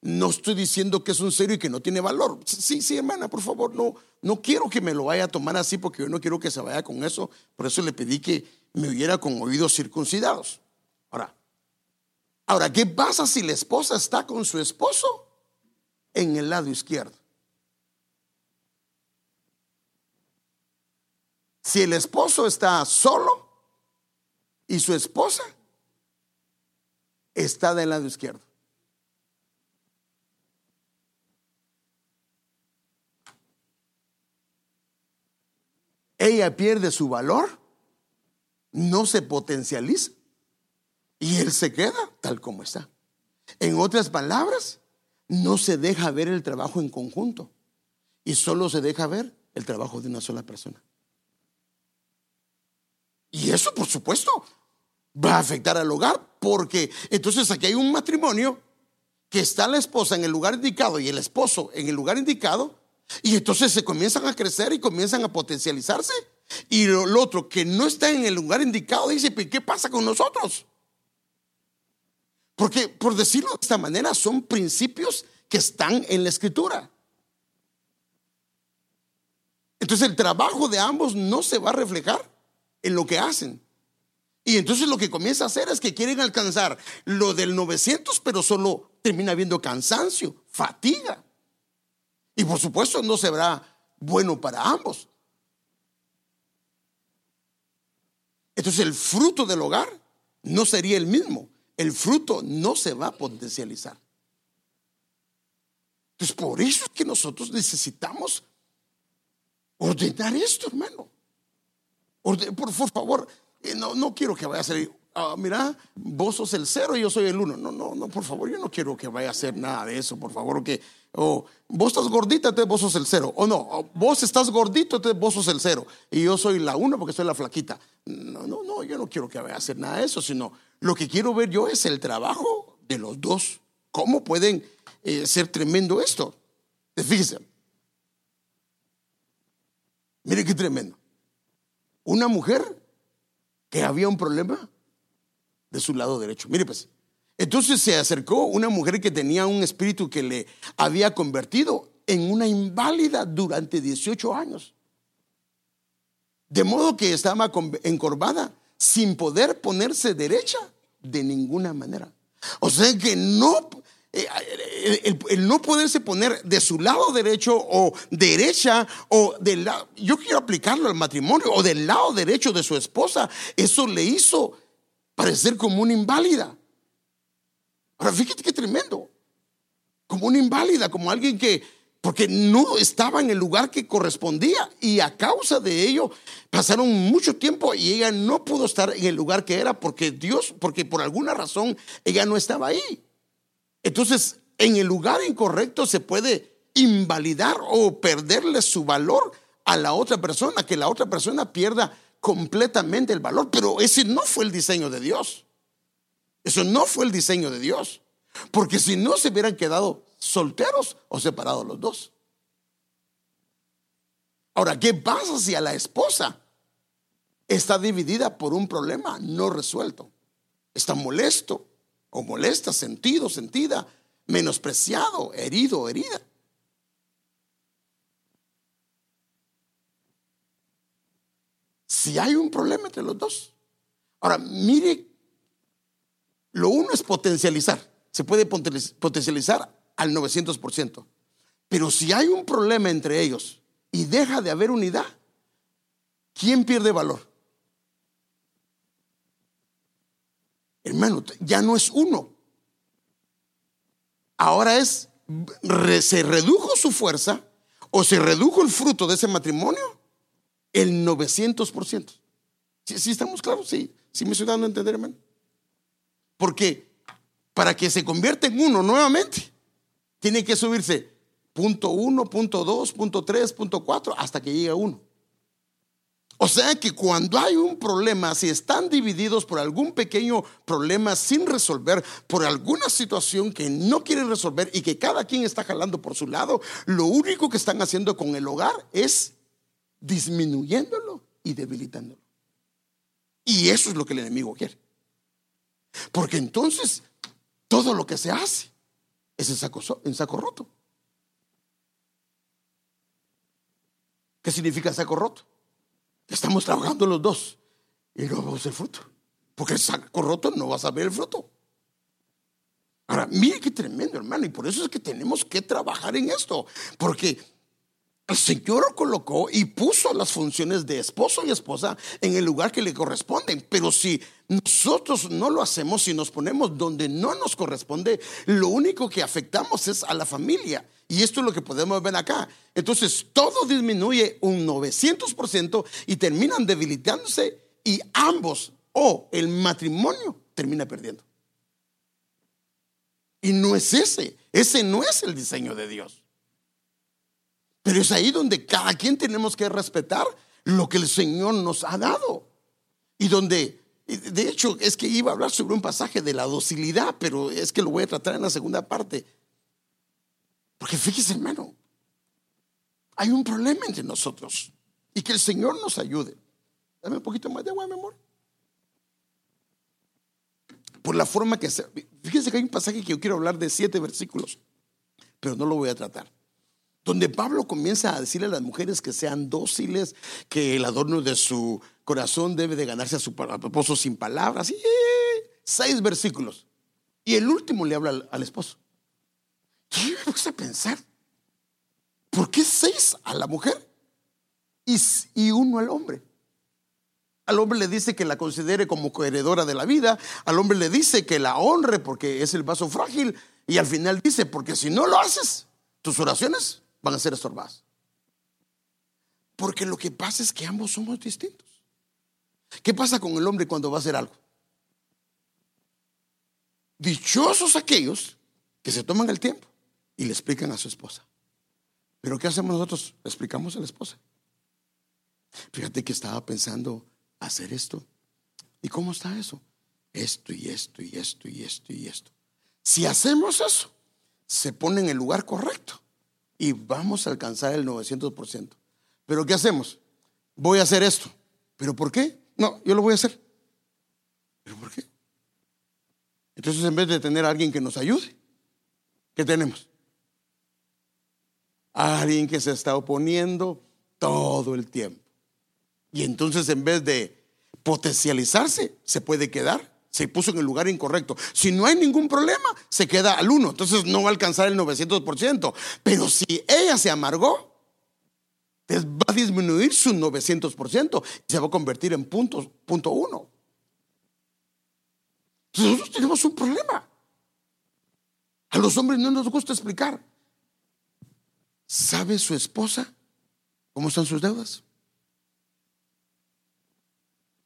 No estoy diciendo que es un serio y que no tiene valor. Sí, sí, hermana, por favor, no, no quiero que me lo vaya a tomar así porque yo no quiero que se vaya con eso. Por eso le pedí que me oyera con oídos circuncidados. Ahora, ¿qué pasa si la esposa está con su esposo en el lado izquierdo? Si el esposo está solo y su esposa está del lado izquierdo. Ella pierde su valor, no se potencializa y él se queda tal como está. En otras palabras, no se deja ver el trabajo en conjunto y solo se deja ver el trabajo de una sola persona. Y eso, por supuesto, va a afectar al hogar, porque entonces aquí hay un matrimonio que está la esposa en el lugar indicado y el esposo en el lugar indicado, y entonces se comienzan a crecer y comienzan a potencializarse. Y lo, otro que no está en el lugar indicado dice, ¿qué pasa con nosotros? Porque, por decirlo de esta manera, son principios que están en la escritura. Entonces el trabajo de ambos no se va a reflejar en lo que hacen. Y entonces lo que comienza a hacer es que quieren alcanzar lo del 900, pero solo termina habiendo cansancio, fatiga. Y por supuesto no se verá bueno para ambos. Entonces el fruto del hogar no sería el mismo. El fruto no se va a potencializar. Entonces por eso es que nosotros necesitamos ordenar esto, hermano por, favor, eh, no, no quiero que vaya a ser, ah, mira, vos sos el cero y yo soy el uno. No, no, no, por favor, yo no quiero que vaya a hacer nada de eso, por favor, que, oh, vos estás gordita, entonces vos sos el cero. O no, vos estás gordito, entonces vos sos el cero. Y yo soy la uno porque soy la flaquita. No, no, no, yo no quiero que vaya a hacer nada de eso, sino lo que quiero ver yo es el trabajo de los dos. ¿Cómo pueden eh, ser tremendo esto? Fíjense. Mire qué tremendo una mujer que había un problema de su lado derecho. Mire pues, entonces se acercó una mujer que tenía un espíritu que le había convertido en una inválida durante 18 años. De modo que estaba encorvada sin poder ponerse derecha de ninguna manera. O sea que no eh, el, no poderse poner de su lado derecho o derecha o del lado, yo quiero aplicarlo al matrimonio o del lado derecho de su esposa, eso le hizo parecer como una inválida. Ahora fíjate qué tremendo, como una inválida, como alguien que, porque no estaba en el lugar que correspondía y a causa de ello pasaron mucho tiempo y ella no pudo estar en el lugar que era porque Dios, porque por alguna razón ella no estaba ahí. Entonces, en el lugar incorrecto se puede invalidar o perderle su valor a la otra persona, que la otra persona pierda completamente el valor. Pero ese no fue el diseño de Dios. Eso no fue el diseño de Dios. Porque si no se hubieran quedado solteros o separados los dos. Ahora, ¿qué pasa si a la esposa está dividida por un problema no resuelto? Está molesto, o molesta, sentido, sentida, menospreciado, herido, herida. Si hay un problema entre los dos. Ahora, mire, lo uno es potencializar. Se puede potencializar al 900%. Pero si hay un problema entre ellos y deja de haber unidad, ¿quién pierde valor? Hermano, ya no es uno. Ahora es, se redujo su fuerza o se redujo el fruto de ese matrimonio el 900%. ¿Sí, estamos claros? Sí, sí me estoy dando a entender, hermano. Porque para que se convierta en uno nuevamente, tiene que subirse punto uno, punto dos, punto tres, punto cuatro, hasta que llegue a uno. O sea que cuando hay un problema, si están divididos por algún pequeño problema sin resolver, por alguna situación que no quieren resolver y que cada quien está jalando por su lado, lo único que están haciendo con el hogar es disminuyéndolo y debilitándolo. Y eso es lo que el enemigo quiere. Porque entonces todo lo que se hace es en saco, en saco roto. ¿Qué significa saco roto? Estamos trabajando los dos y no vamos el fruto. Porque el saco roto no vas a ver el fruto. Ahora, mire qué tremendo, hermano. Y por eso es que tenemos que trabajar en esto. Porque el Señor colocó y puso las funciones de esposo y esposa en el lugar que le corresponden. Pero si nosotros no lo hacemos, si nos ponemos donde no nos corresponde, lo único que afectamos es a la familia. Y esto es lo que podemos ver acá. Entonces todo disminuye un 900% y terminan debilitándose y ambos o el matrimonio termina perdiendo. Y no es ese, ese no es el diseño de Dios. Pero es ahí donde cada quien tenemos que respetar lo que el Señor nos ha dado. Y donde, de hecho, es que iba a hablar sobre un pasaje de la docilidad, pero es que lo voy a tratar en la segunda parte. Porque fíjese, hermano, hay un problema entre nosotros y que el Señor nos ayude. Dame un poquito más de agua, mi amor. Por la forma que se. Fíjese que hay un pasaje que yo quiero hablar de siete versículos, pero no lo voy a tratar donde Pablo comienza a decirle a las mujeres que sean dóciles, que el adorno de su corazón debe de ganarse a su esposo sin palabras. Y, seis versículos. Y el último le habla al, esposo. Yo me puse a pensar, ¿por qué seis a la mujer y, y uno al hombre? Al hombre le dice que la considere como coheredora de la vida, al hombre le dice que la honre porque es el vaso frágil y al final dice, porque si no lo haces, tus oraciones van a ser estorbadas. Porque lo que pasa es que ambos somos distintos. ¿Qué pasa con el hombre cuando va a hacer algo? Dichosos aquellos que se toman el tiempo y le explican a su esposa. Pero ¿qué hacemos nosotros? Le explicamos a la esposa. Fíjate que estaba pensando hacer esto. ¿Y cómo está eso? Esto y esto y esto y esto y esto. Si hacemos eso, se pone en el lugar correcto y vamos a alcanzar el 900%. Pero ¿qué hacemos? Voy a hacer esto. ¿Pero por qué? No, yo lo voy a hacer. ¿Pero por qué? Entonces en vez de tener a alguien que nos ayude, ¿qué tenemos? alguien que se está oponiendo todo el tiempo. Y entonces en vez de potencializarse, se puede quedar se puso en el lugar incorrecto. Si no hay ningún problema, se queda al 1. Entonces no va a alcanzar el 900%. Pero si ella se amargó, va a disminuir su 900% y se va a convertir en punto, punto 1. nosotros tenemos un problema. A los hombres no nos gusta explicar. ¿Sabe su esposa cómo están sus deudas?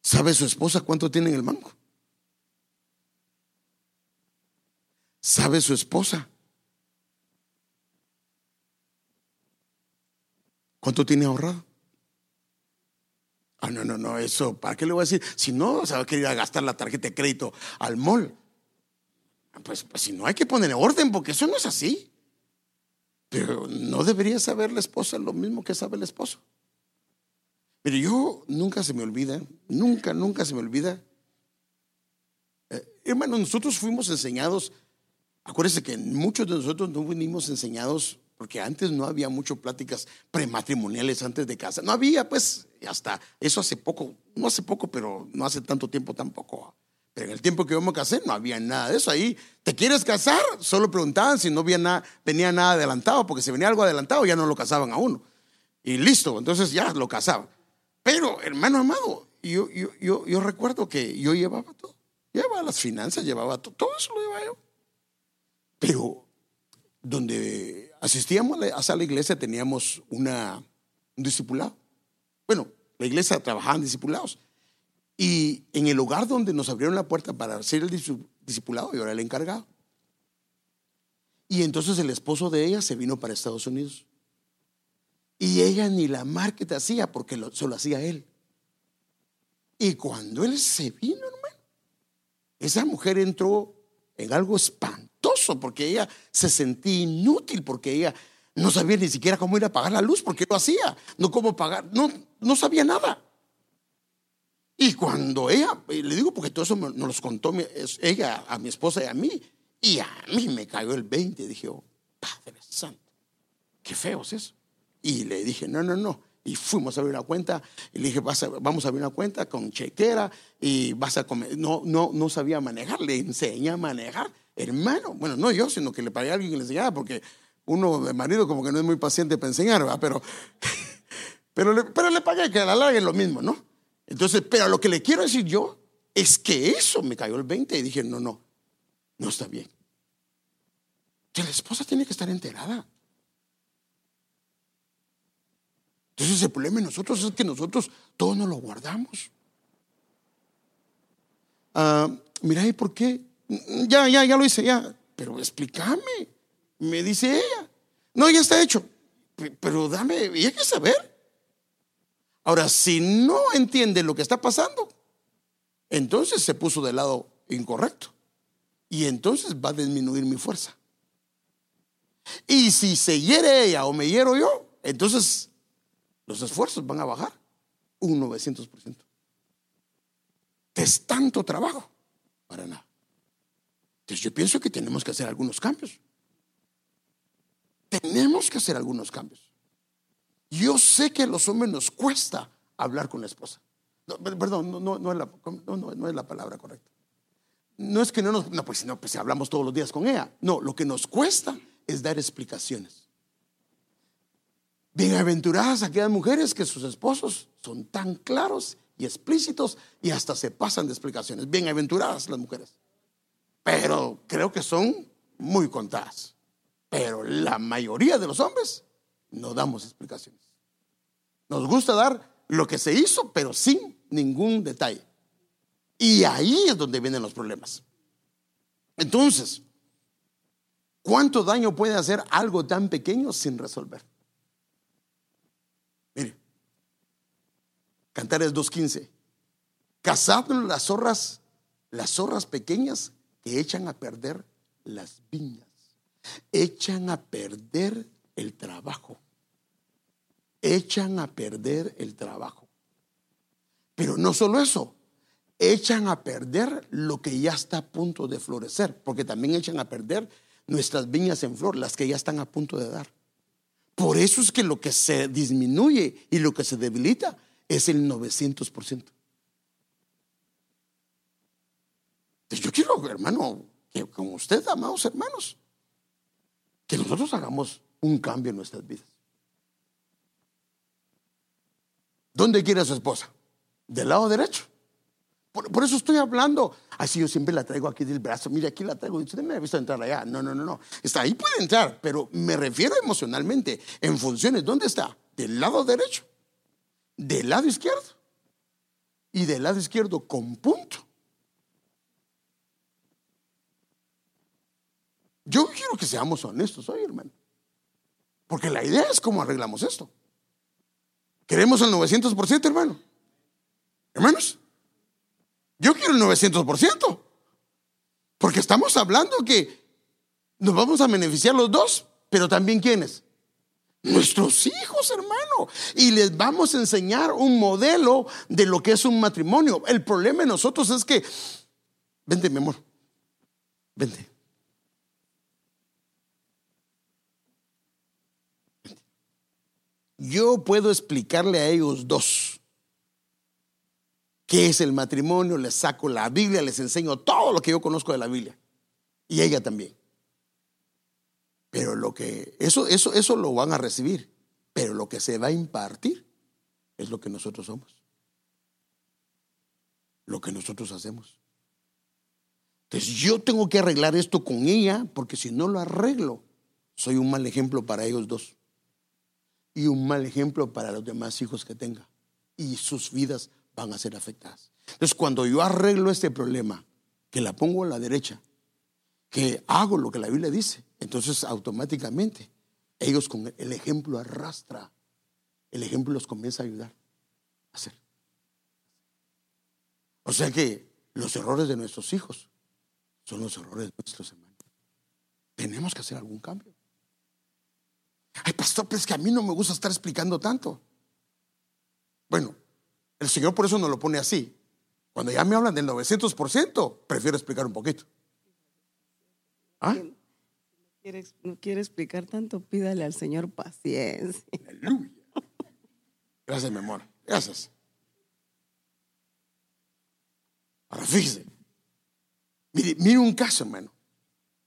¿Sabe su esposa cuánto tiene en el banco? ¿Sabe su esposa? ¿Cuánto tiene ahorrado? Ah, no, no, no, eso, ¿para qué le voy a decir? Si no, se va a querer gastar la tarjeta de crédito al mall. Pues, pues si no hay que poner orden, porque eso no es así. Pero no debería saber la esposa lo mismo que sabe el esposo. Pero yo nunca se me olvida, nunca, nunca se me olvida. Eh, hermano, nosotros fuimos enseñados Acuérdense que muchos de nosotros no venimos enseñados, porque antes no había mucho pláticas prematrimoniales antes de casa. No había, pues, hasta eso hace poco, no hace poco, pero no hace tanto tiempo tampoco. Pero en el tiempo que yo me casé no había nada de eso. Ahí, ¿te quieres casar? Solo preguntaban si no había nada, venía nada adelantado, porque si venía algo adelantado ya no lo casaban a uno. Y listo, entonces ya lo casaban. Pero, hermano amado, yo, yo, yo, yo recuerdo que yo llevaba todo. Llevaba las finanzas, llevaba todo, todo eso lo llevaba yo. Pero donde asistíamos a la iglesia teníamos una, un discipulado. Bueno, la iglesia trabajaba en discipulados. Y en el lugar donde nos abrieron la puerta para ser el discipulado, yo era el encargado. Y entonces el esposo de ella se vino para Estados Unidos. Y ella ni la market hacía porque lo, solo hacía él. Y cuando él se vino, hermano, esa mujer entró en algo espantoso porque ella se sentía inútil, porque ella no sabía ni siquiera cómo ir a pagar la luz, porque lo hacía, no cómo pagar, no, no sabía nada. Y cuando ella, le digo porque todo eso nos los contó ella a mi esposa y a mí, y a mí me cayó el 20, dije, oh, Padre Santo, qué feo es eso. Y le dije, no, no, no. Y fuimos a abrir una cuenta. Y le dije, vamos a abrir una cuenta con chequera y vas a comer. No, no, no sabía manejar, le enseñé a manejar. Hermano, bueno, no yo, sino que le pagué a alguien que le enseñara, porque uno de marido como que no es muy paciente para enseñar, ¿verdad? Pero, pero, le, pero le pagué que a la larga es lo mismo, ¿no? Entonces, pero lo que le quiero decir yo es que eso me cayó el 20 y dije, no, no, no está bien. Que la esposa tiene que estar enterada. Entonces el problema de nosotros es que nosotros todo nos lo guardamos. Ah, mira, ¿y por qué? Ya, ya, ya lo hice, ya. Pero explícame. Me dice ella. No, ya está hecho. Pero dame, y hay que saber. Ahora, si no entiende lo que está pasando, entonces se puso del lado incorrecto. Y entonces va a disminuir mi fuerza. Y si se hiere ella o me hiero yo, entonces los esfuerzos van a bajar un 900%. Es tanto trabajo para nada. Entonces yo pienso que tenemos que hacer algunos cambios. Tenemos que hacer algunos cambios. Yo sé que a los hombres nos cuesta hablar con la esposa. perdón, no, no, es la, no, es la, palabra correcta. No es que no nos, no, pues no, pues hablamos todos los días con ella. No, lo que nos cuesta es dar explicaciones. Bienaventuradas aquellas mujeres que sus esposos son tan claros y explícitos y hasta se pasan de explicaciones. Bienaventuradas las mujeres. Pero creo que son muy contadas. Pero la mayoría de los hombres no damos explicaciones. Nos gusta dar lo que se hizo, pero sin ningún detalle. Y ahí es donde vienen los problemas. Entonces, ¿cuánto daño puede hacer algo tan pequeño sin resolver? Mire, Cantares 2.15. Cazad las zorras, las zorras pequeñas que echan a perder las viñas. Echan a perder el trabajo. Echan a perder el trabajo. Pero no solo eso, echan a perder lo que ya está a punto de florecer, porque también echan a perder nuestras viñas en flor, las que ya están a punto de dar. Por eso es que lo que se disminuye y lo que se debilita es el 900%. Yo quiero, hermano, que con usted, amados hermanos, que nosotros hagamos un cambio en nuestras vidas. ¿Dónde quiere a su esposa? Del lado derecho. Por, eso estoy hablando. Así yo siempre la traigo aquí del brazo. Mire, aquí la traigo. Usted me ha visto entrar allá. No, no, no, no. Está ahí, puede entrar, pero me refiero emocionalmente en funciones. ¿Dónde está? Del lado derecho, del lado izquierdo y del lado izquierdo con punto. Yo quiero que seamos honestos hoy, hermano. Porque la idea es cómo arreglamos esto. ¿Queremos el 900%, hermano? Hermanos, yo quiero el 900%. Porque estamos hablando que nos vamos a beneficiar los dos, pero también quiénes? Nuestros hijos, hermano. Y les vamos a enseñar un modelo de lo que es un matrimonio. El problema de nosotros es que, vente, mi amor, vente. Yo puedo explicarle a ellos dos qué es el matrimonio, les saco la Biblia, les enseño todo lo que yo conozco de la Biblia. Y ella también. Pero lo que, eso, eso, eso lo van a recibir. Pero lo que se va a impartir es lo que nosotros somos. Lo que nosotros hacemos. Entonces yo tengo que arreglar esto con ella, porque si no lo arreglo, soy un mal ejemplo para ellos dos. Y un mal ejemplo para los demás hijos que tenga. Y sus vidas van a ser afectadas. Entonces, cuando yo arreglo este problema, que la pongo a la derecha, que hago lo que la Biblia dice, entonces automáticamente ellos con el ejemplo arrastra, el ejemplo los comienza a ayudar a hacer. O sea que los errores de nuestros hijos son los errores de nuestros hermanos. Tenemos que hacer algún cambio. Ay, pastor, pero es que a mí no me gusta estar explicando tanto. Bueno, el Señor por eso nos lo pone así. Cuando ya me hablan del 900%, prefiero explicar un poquito. ¿Ah? no quiere explicar tanto, pídale al Señor paciencia. Aleluya. Gracias, mi amor. Gracias. Ahora fíjese. Mire, mire un caso, hermano.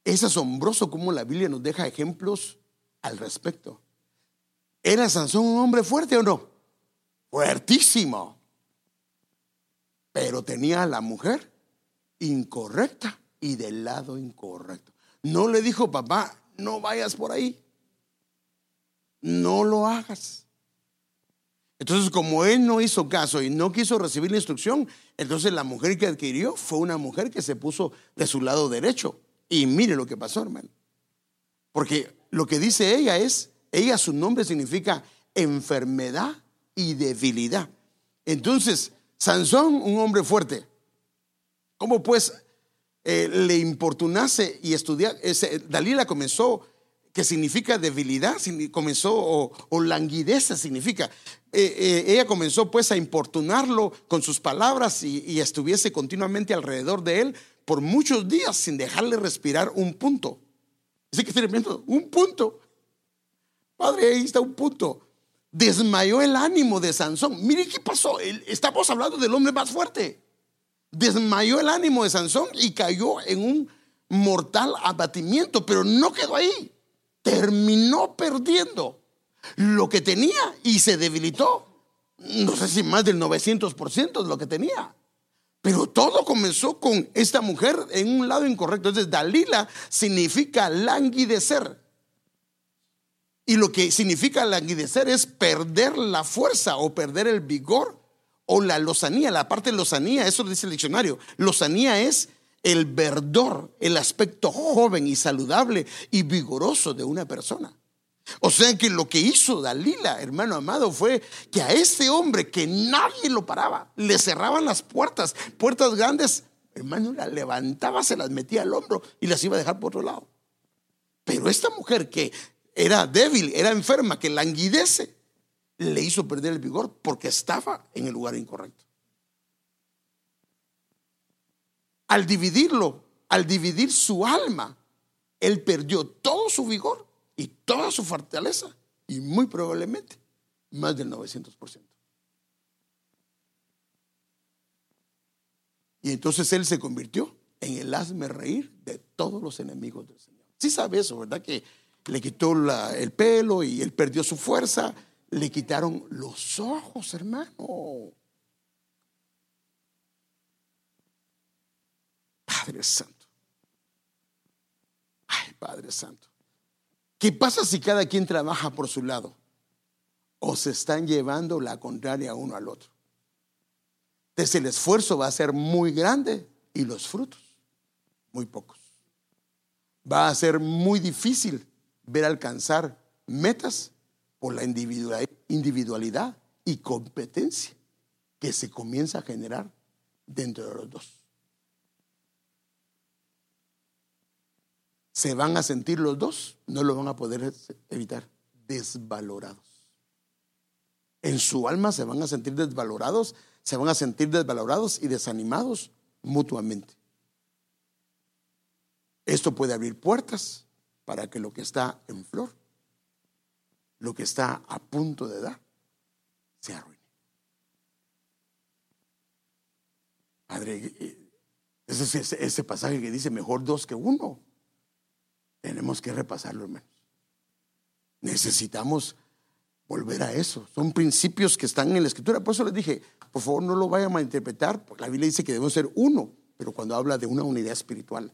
Es asombroso cómo la Biblia nos deja ejemplos al respecto. ¿Era Sansón un hombre fuerte o no? Fuertísimo. Pero tenía a la mujer incorrecta y del lado incorrecto. No le dijo, papá, no vayas por ahí. No lo hagas. Entonces, como él no hizo caso y no quiso recibir la instrucción, entonces la mujer que adquirió fue una mujer que se puso de su lado derecho. Y mire lo que pasó, hermano. Porque lo que dice ella es, ella su nombre significa enfermedad y debilidad. Entonces, Sansón, un hombre fuerte, ¿cómo pues eh, le importunase y estudiar? Dalila comenzó, que significa debilidad, comenzó, o, languideza significa. Eh, eh, ella comenzó pues a importunarlo con sus palabras y, estuviese continuamente alrededor de él por muchos días sin dejarle respirar un punto. Así que estoy un punto. Padre, ahí está un punto. Desmayó el ánimo de Sansón. Mire qué pasó. Estamos hablando del hombre más fuerte. Desmayó el ánimo de Sansón y cayó en un mortal abatimiento, pero no quedó ahí. Terminó perdiendo lo que tenía y se debilitó. No sé si más del 900% de lo que tenía. Pero todo comenzó con esta mujer en un lado incorrecto. Entonces, Dalila significa languidecer. Y lo que significa languidecer es perder la fuerza o perder el vigor o la lozanía. La parte de lozanía, eso dice el diccionario. Lozanía es el verdor, el aspecto joven y saludable y vigoroso de una persona. O sea que lo que hizo Dalila, hermano amado, fue que a ese hombre que nadie lo paraba, le cerraban las puertas, puertas grandes, hermano, la levantaba, se las metía al hombro y las iba a dejar por otro lado. Pero esta mujer que era débil, era enferma, que languidece, le hizo perder el vigor porque estaba en el lugar incorrecto. Al dividirlo, al dividir su alma, él perdió todo su vigor y toda su fortaleza y muy probablemente más del 900%. Y entonces él se convirtió en el hazme reír de todos los enemigos del Señor. Sí sabe eso, ¿verdad? Que le quitó el pelo y él perdió su fuerza, le quitaron los ojos, hermano. Padre Santo. Ay, Padre Santo. ¿Qué pasa si cada quien trabaja por su lado? O se están llevando la contraria uno al otro. Entonces el esfuerzo va a ser muy grande y los frutos muy pocos. Va a ser muy difícil ver alcanzar metas por la individualidad y competencia que se comienza a generar dentro de los dos. Se van a sentir los dos, no lo van a poder evitar, desvalorados. En su alma se van a sentir desvalorados, se van a sentir desvalorados y desanimados mutuamente. Esto puede abrir puertas para que lo que está en flor, lo que está a punto de dar, se arruine. Padre, eh, ese, ese, ese pasaje que dice mejor dos que uno. Tenemos que repasarlo, hermanos. Necesitamos volver a eso. Son principios que están en la escritura. Por eso les dije, por favor no lo vayan a malinterpretar, porque la Biblia dice que debemos ser uno, pero cuando habla de una unidad espiritual,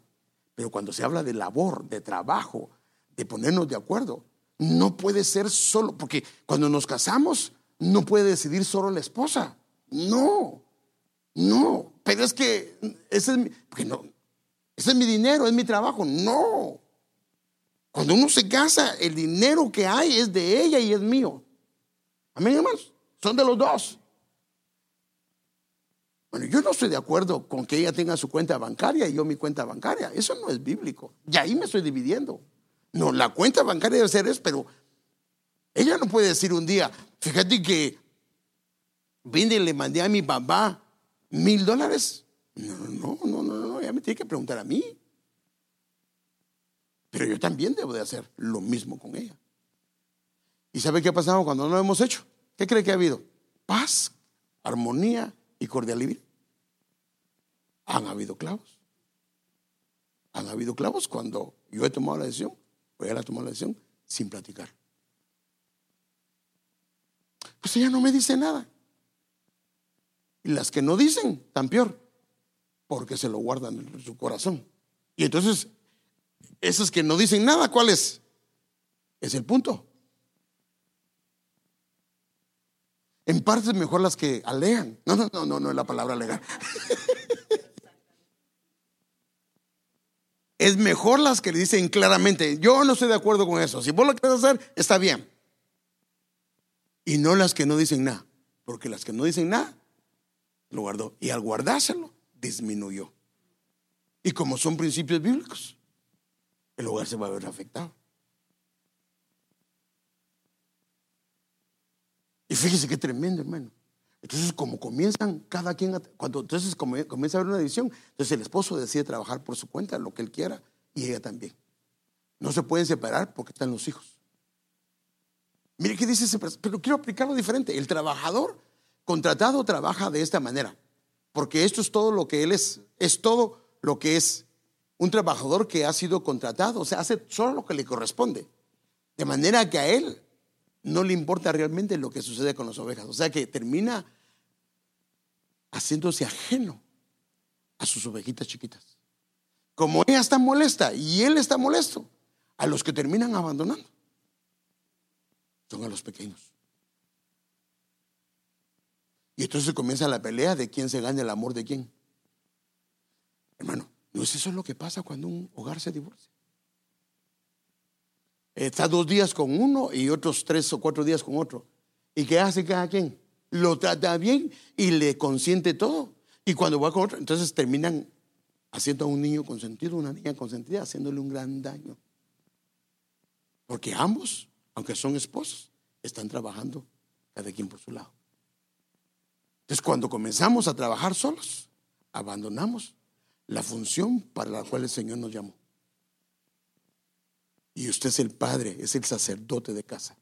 pero cuando se habla de labor, de trabajo, de ponernos de acuerdo, no puede ser solo, porque cuando nos casamos no puede decidir solo la esposa. No, no, pero es que ese es mi, no, ese es mi dinero, es mi trabajo. No, cuando uno se casa, el dinero que hay es de ella y es mío. Amén, hermanos. Son de los dos. Bueno, yo no estoy de acuerdo con que ella tenga su cuenta bancaria y yo mi cuenta bancaria. Eso no es bíblico. Y ahí me estoy dividiendo. No, la cuenta bancaria debe ser eso, pero ella no puede decir un día, fíjate que vine y le mandé a mi papá mil dólares. No, no, no, no, no, ya me tiene que preguntar a mí. Pero yo también debo de hacer lo mismo con ella. ¿Y sabe qué ha pasado cuando no lo hemos hecho? ¿Qué cree que ha habido? Paz, armonía y cordialidad. Han habido clavos. Han habido clavos cuando yo he tomado la decisión, o ella ha tomado la decisión, sin platicar. Pues ella no me dice nada. Y las que no dicen, tan peor, porque se lo guardan en su corazón. Y entonces, esas que no dicen nada, ¿cuál es? Es el punto. En parte mejor las que alegan. No, no, no, no, no es la palabra alegar. es mejor las que le dicen claramente, yo no estoy de acuerdo con eso. Si vos lo quieres hacer, está bien. Y no las que no dicen nada. Porque las que no dicen nada, lo guardó. Y al guardárselo, disminuyó. Y como son principios bíblicos, el hogar se va a ver afectado. Y fíjese qué tremendo, hermano. Entonces, como comienzan cada quien, cuando entonces comienza a haber una división, entonces el esposo decide trabajar por su cuenta, lo que él quiera, y ella también. No se pueden separar porque están los hijos. Mire qué dice ese, pero quiero aplicarlo diferente. El trabajador contratado trabaja de esta manera, porque esto es todo lo que él es, es todo lo que es un trabajador que ha sido contratado, o sea, hace solo lo que le corresponde. De manera que a él no le importa realmente lo que sucede con las ovejas. O sea que termina haciéndose ajeno a sus ovejitas chiquitas. Como ella está molesta y él está molesto, a los que terminan abandonando son a los pequeños. Y entonces comienza la pelea de quién se gana el amor de quién. Hermano, ¿no es eso lo que pasa cuando un hogar se divorcia? Está dos días con uno y otros tres o cuatro días con otro. ¿Y qué hace cada quien? Lo trata bien y le consiente todo. Y cuando va con otro, entonces terminan haciendo a un niño consentido, una niña consentida, haciéndole un gran daño. Porque ambos, aunque son esposos, están trabajando cada quien por su lado. Entonces, cuando comenzamos a trabajar solos, abandonamos la función para la cual el Señor nos llamó. Y usted es el padre, es el sacerdote de casa.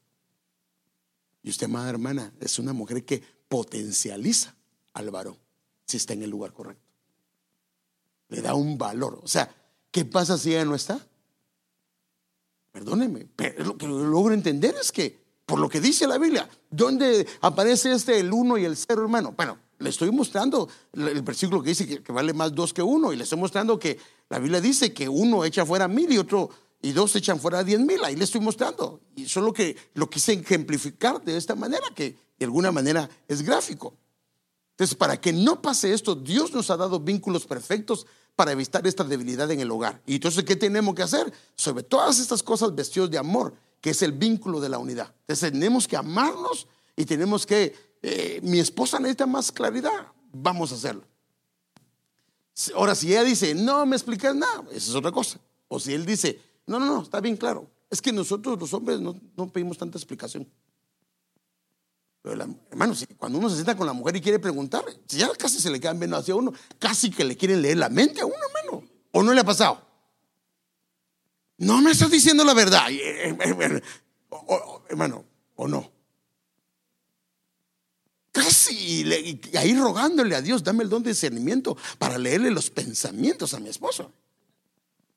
Y usted, madre hermana, es una mujer que potencializa al varón si está en el lugar correcto. Le da un valor. O sea, ¿qué pasa si ella no está? Perdóneme, pero lo que logro entender es que, por lo que dice la Biblia, ¿dónde aparece este el uno y el cero, hermano? Bueno, le estoy mostrando el versículo que dice que, vale más dos que uno, y le estoy mostrando que la Biblia dice que uno echa fuera mil y otro y dos echan fuera diez mil. Ahí le estoy mostrando. Y solo que lo quise ejemplificar de esta manera, que de alguna manera es gráfico. Entonces, para que no pase esto, Dios nos ha dado vínculos perfectos para evitar esta debilidad en el hogar. Y entonces, ¿qué tenemos que hacer? Sobre todas estas cosas vestidos de amor, que es el vínculo de la unidad. Entonces, tenemos que amarnos y tenemos que, eh, mi esposa necesita más claridad, vamos a hacerlo. Ahora, si ella dice, no me explicas nada, esa es otra cosa. O si él dice, no, no, no, está bien claro. Es que nosotros los hombres no, pedimos tanta explicación. Pero hermano, cuando uno se sienta con la mujer y quiere preguntar, si ya casi se le quedan viendo hacia uno, casi que le quieren leer la mente a uno, hermano. ¿O no le ha pasado? No me estás diciendo la verdad, eh, eh, hermano, o no. Casi ahí rogándole a Dios, dame el don de discernimiento para leerle los pensamientos a mi esposo.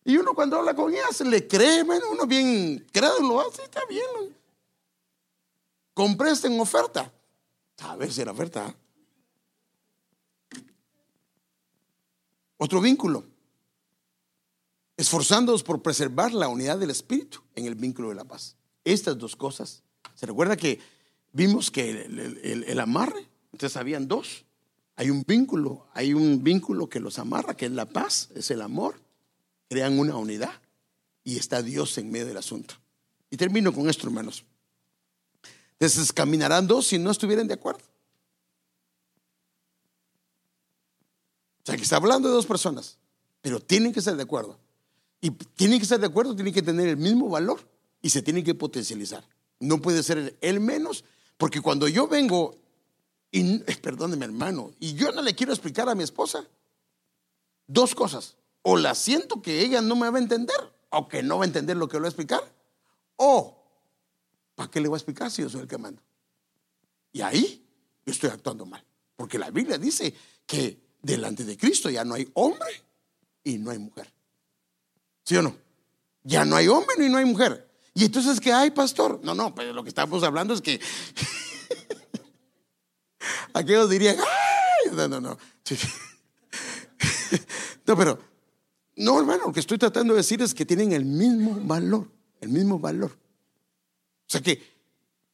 Y uno cuando habla con ella se le cree, bueno, uno bien crédulo, así está bien. Compré en oferta. A ver si era oferta. Otro vínculo. Esforzándonos por preservar la unidad del espíritu en el vínculo de la paz. Estas dos cosas. Se recuerda que vimos que el, el amarre, entonces habían dos. Hay un vínculo, hay un vínculo que los amarra, que es la paz, es el amor crean una unidad y está Dios en medio del asunto. Y termino con esto, hermanos. Entonces caminarán dos si no estuvieran de acuerdo. O sea, que está hablando de dos personas, pero tienen que estar de acuerdo. Y tienen que estar de acuerdo, tienen que tener el mismo valor y se tienen que potencializar. No puede ser él menos, porque cuando yo vengo Y eh, perdóneme, hermano, y yo no le quiero explicar a mi esposa dos cosas. O la siento que ella no me va a entender, o que no va a entender lo que le voy a explicar, o ¿para qué le voy a explicar si yo soy el que mando? Y ahí yo estoy actuando mal. Porque la Biblia dice que delante de Cristo ya no hay hombre y no hay mujer. ¿Sí o no? Ya no hay hombre y no hay mujer. Y entonces, ¿qué hay, pastor? No, no, pero lo que estamos hablando es que aquellos dirían, ¡ay! No, no, no. No, pero, no, hermano, lo que estoy tratando de decir es que tienen el mismo valor, el mismo valor. O sea que,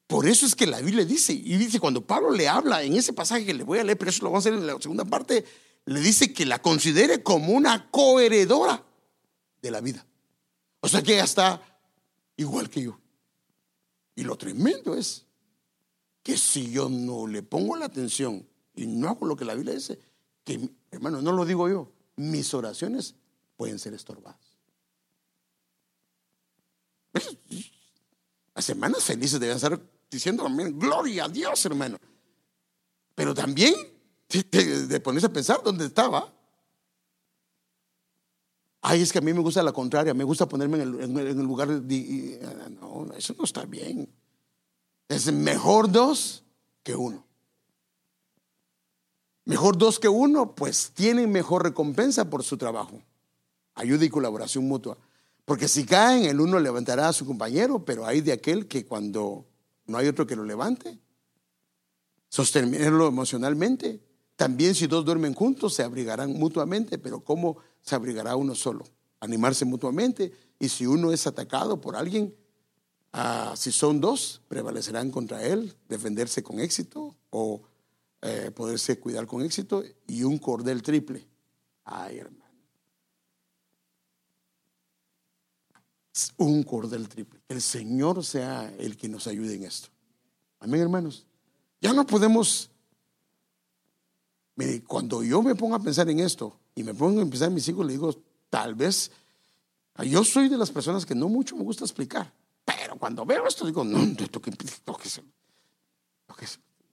por eso es que la Biblia dice, y dice, cuando Pablo le habla en ese pasaje que le voy a leer, pero eso lo vamos a hacer en la segunda parte, le dice que la considere como una coheredora de la vida. O sea que está igual que yo. Y lo tremendo es que si yo no le pongo la atención y no hago lo que la Biblia dice, que hermano, no lo digo yo, mis oraciones pueden ser estorbadas. Las semanas felices deben estar diciendo gloria a Dios, hermano. Pero también de ponerse a pensar dónde estaba. Ay, es que a mí me gusta la contraria, me gusta ponerme en el, lugar de... No, eso no está bien. Es mejor dos que uno. Mejor dos que uno, pues tienen mejor recompensa por su trabajo. Ayuda y colaboración mutua. Porque si caen, el uno levantará a su compañero, pero hay de aquel que cuando no hay otro que lo levante, sostenerlo emocionalmente. También si dos duermen juntos, se abrigarán mutuamente, pero ¿cómo se abrigará uno solo? Animarse mutuamente. Y si uno es atacado por alguien, ah, si son dos, prevalecerán contra él, defenderse con éxito o eh, poderse cuidar con éxito y un cordel triple. Ay, hermano. Un cordel triple. El Señor sea el que nos ayude en esto. Amén, hermanos. Ya no podemos. Cuando yo me pongo a pensar en esto y me pongo a pensar en mis hijos, le digo, tal vez. Yo soy de las personas que no mucho me gusta explicar. Pero cuando veo esto, digo, no, tengo que, tengo que hacerlo.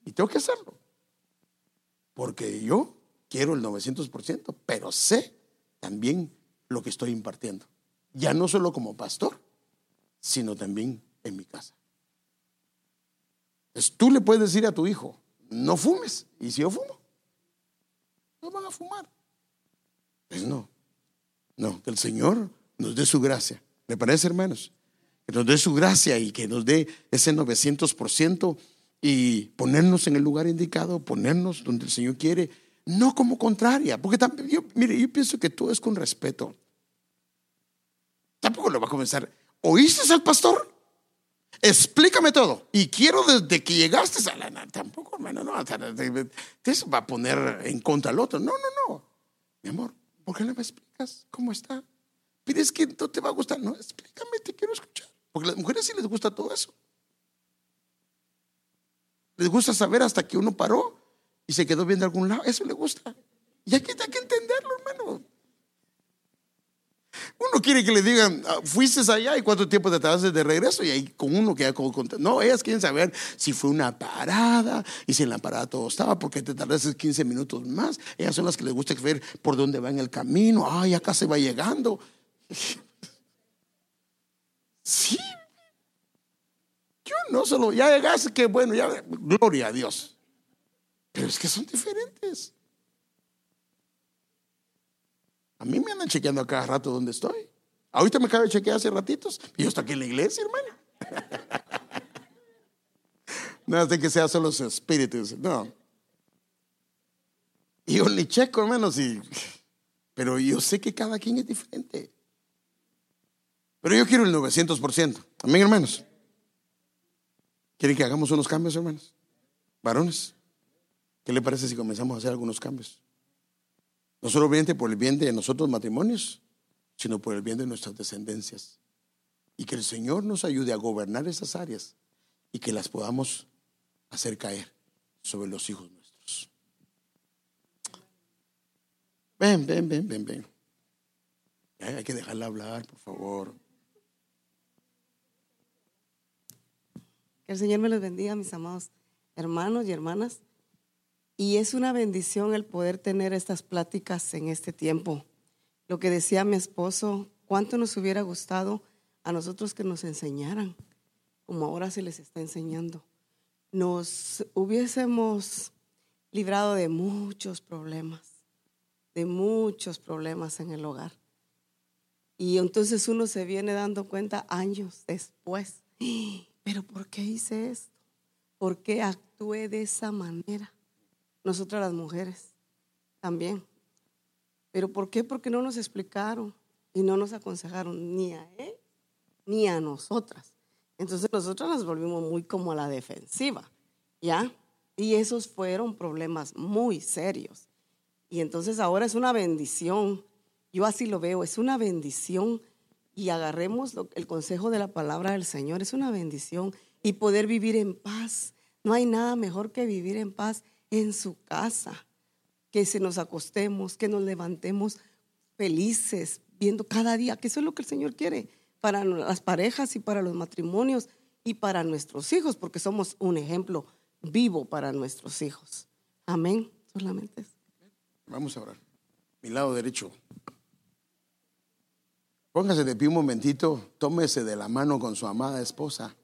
Y tengo que hacerlo. Porque yo quiero el 900%, pero sé también lo que estoy impartiendo. Ya no solo como pastor, sino también en mi casa. Entonces, tú le puedes decir a tu hijo, no fumes. ¿Y si yo fumo? No van a fumar. Pues no. No, que el Señor nos dé su gracia. ¿Le parece, hermanos? Que nos dé su gracia y que nos dé ese 900% y ponernos en el lugar indicado, ponernos donde el Señor quiere, no como contraria, porque también, yo, mire, yo pienso que todo es con respeto. Tampoco lo va a comenzar. ¿Oíste al pastor? Explícame todo. Y quiero desde que llegaste a la... Tampoco, hermano, no. Te va a poner en contra al otro. No, no, no. Mi amor, ¿por qué no me explicas cómo está? Pides que no te va a gustar. No, explícame, te quiero escuchar. Porque a las mujeres sí les gusta todo eso. Les gusta saber hasta que uno paró y se quedó viendo a algún lado. Eso le gusta. Y hay que, hay que entenderlo, hermano. Uno quiere que le digan, ah, fuiste allá y cuánto tiempo te tardaste de regreso y ahí con uno que ya No, ellas quieren saber si fue una parada y si en la parada todo estaba porque te tardaste 15 minutos más. Ellas son las que les gusta ver por dónde va en el camino. Ay, acá se va llegando. Sí, yo no solo, ya llegaste, que bueno, ya, gloria a Dios. Pero es que son diferentes. A mí me andan chequeando a cada rato donde estoy. Ahorita me acabo de chequear hace ratitos y yo estoy aquí en la iglesia, hermano. no es de que sea solo los espíritus, no. Y yo ni checo, hermanos, y, pero yo sé que cada quien es diferente. Pero yo quiero el 900%. Amén, hermanos. ¿Quieren que hagamos unos cambios, hermanos? Varones, ¿qué le parece si comenzamos a hacer algunos cambios? No solamente por el bien de nosotros matrimonios, sino por el bien de nuestras descendencias. Y que el Señor nos ayude a gobernar esas áreas y que las podamos hacer caer sobre los hijos nuestros. Ven, ven, ven, ven, ven. Hay que dejarla hablar, por favor. Que el Señor me los bendiga, mis amados hermanos y hermanas. Y es una bendición el poder tener estas pláticas en este tiempo. Lo que decía mi esposo, cuánto nos hubiera gustado a nosotros que nos enseñaran, como ahora se les está enseñando. Nos hubiésemos librado de muchos problemas, de muchos problemas en el hogar. Y entonces uno se viene dando cuenta años después, pero ¿por qué hice esto? ¿Por qué actué de esa manera? Nosotras las mujeres también. ¿Pero por qué? Porque no nos explicaron y no nos aconsejaron ni a él ni a nosotras. Entonces nosotras nos volvimos muy como a la defensiva, ¿ya? Y esos fueron problemas muy serios. Y entonces ahora es una bendición yo así lo veo, es una bendición y agarremos el consejo de la palabra del Señor, es una bendición y poder vivir en paz. No hay nada mejor que vivir en paz en su casa, que se nos acostemos, que nos levantemos felices, viendo cada día, que eso es lo que el Señor quiere para las parejas y para los matrimonios y para nuestros hijos, porque somos un ejemplo vivo para nuestros hijos. Amén. Solamente. Vamos a orar. Mi lado derecho. Póngase de pie un momentito, tómese de la mano con su amada esposa.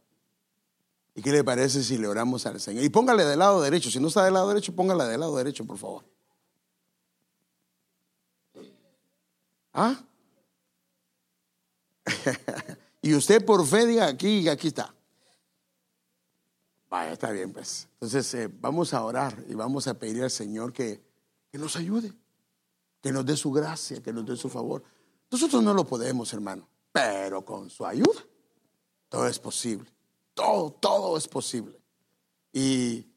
¿Y qué le parece si le oramos al Señor? Y póngale del lado derecho. Si no está del lado derecho, póngale del lado derecho, por favor. ¿Ah? y usted por fe diga aquí, aquí está. Vaya, está bien, pues. Entonces eh, vamos a orar y vamos a pedir al Señor que, que nos ayude, que nos dé su gracia, que nos dé su favor. Nosotros no lo podemos, hermano, pero con su ayuda todo es posible. Todo, todo es posible. Y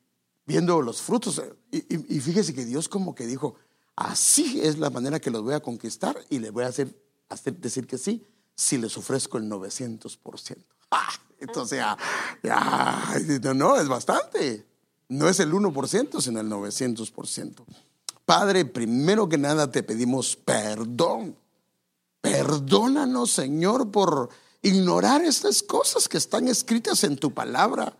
viendo los frutos, y, fíjese que Dios como que dijo, así es la manera que los voy a conquistar y le voy a hacer, decir que sí, si les ofrezco el 900%. ¡Ah! Entonces, ya, ya, no, es bastante. No es el 1%, sino el 900%. Padre, primero que nada te pedimos perdón Perdónanos, Señor, por ignorar estas cosas que están escritas en tu palabra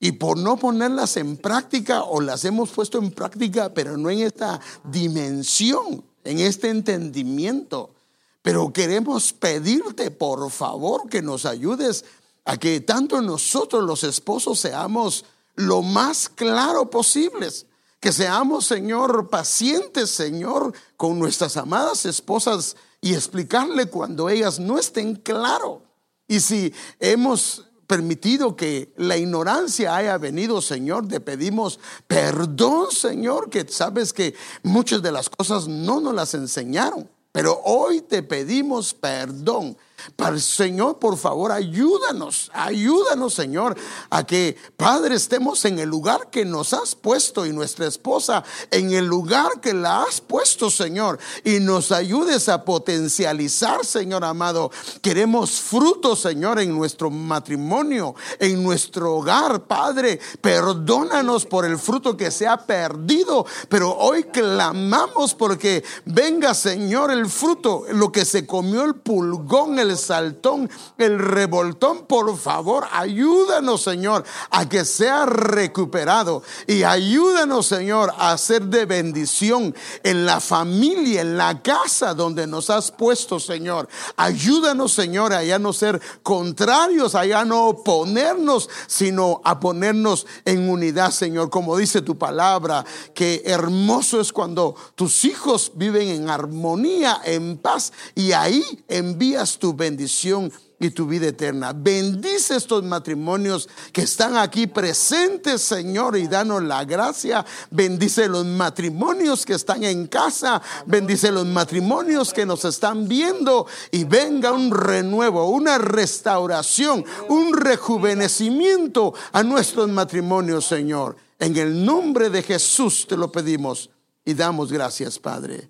y por no ponerlas en práctica o las hemos puesto en práctica, pero no en esta dimensión, en este entendimiento. Pero queremos pedirte, por favor, que nos ayudes a que tanto nosotros los esposos seamos lo más claro posibles. Que seamos, Señor, pacientes, Señor, con nuestras amadas esposas y explicarle cuando ellas no estén claro. Y si hemos permitido que la ignorancia haya venido, Señor, te pedimos perdón, Señor, que sabes que muchas de las cosas no nos las enseñaron. Pero hoy te pedimos perdón para Señor, por favor, ayúdanos, ayúdanos, Señor, a que, Padre, estemos en el lugar que nos has puesto y nuestra esposa en el lugar que la has puesto, Señor, y nos ayudes a potencializar, Señor amado. Queremos frutos, Señor, en nuestro matrimonio, en nuestro hogar, Padre. Perdónanos por el fruto que se ha perdido, pero hoy clamamos porque venga, Señor, el fruto, lo que se comió el pulgón, el saltón, el revoltón, por favor, ayúdanos, Señor, a que sea recuperado y ayúdanos, Señor, a ser de bendición en la familia, en la casa donde nos has puesto, Señor. Ayúdanos, Señor, a ya no ser contrarios, a ya no oponernos, sino a ponernos en unidad, Señor, como dice tu palabra, que hermoso es cuando tus hijos viven en armonía, en paz, y ahí envías tu bendición y tu vida eterna. Bendice estos matrimonios que están aquí presentes, Señor, y danos la gracia. Bendice los matrimonios que están en casa. Bendice los matrimonios que nos están viendo y venga un renuevo, una restauración, un rejuvenecimiento a nuestros matrimonios, Señor. En el nombre de Jesús te lo pedimos y damos gracias, Padre.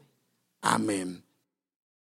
Amén.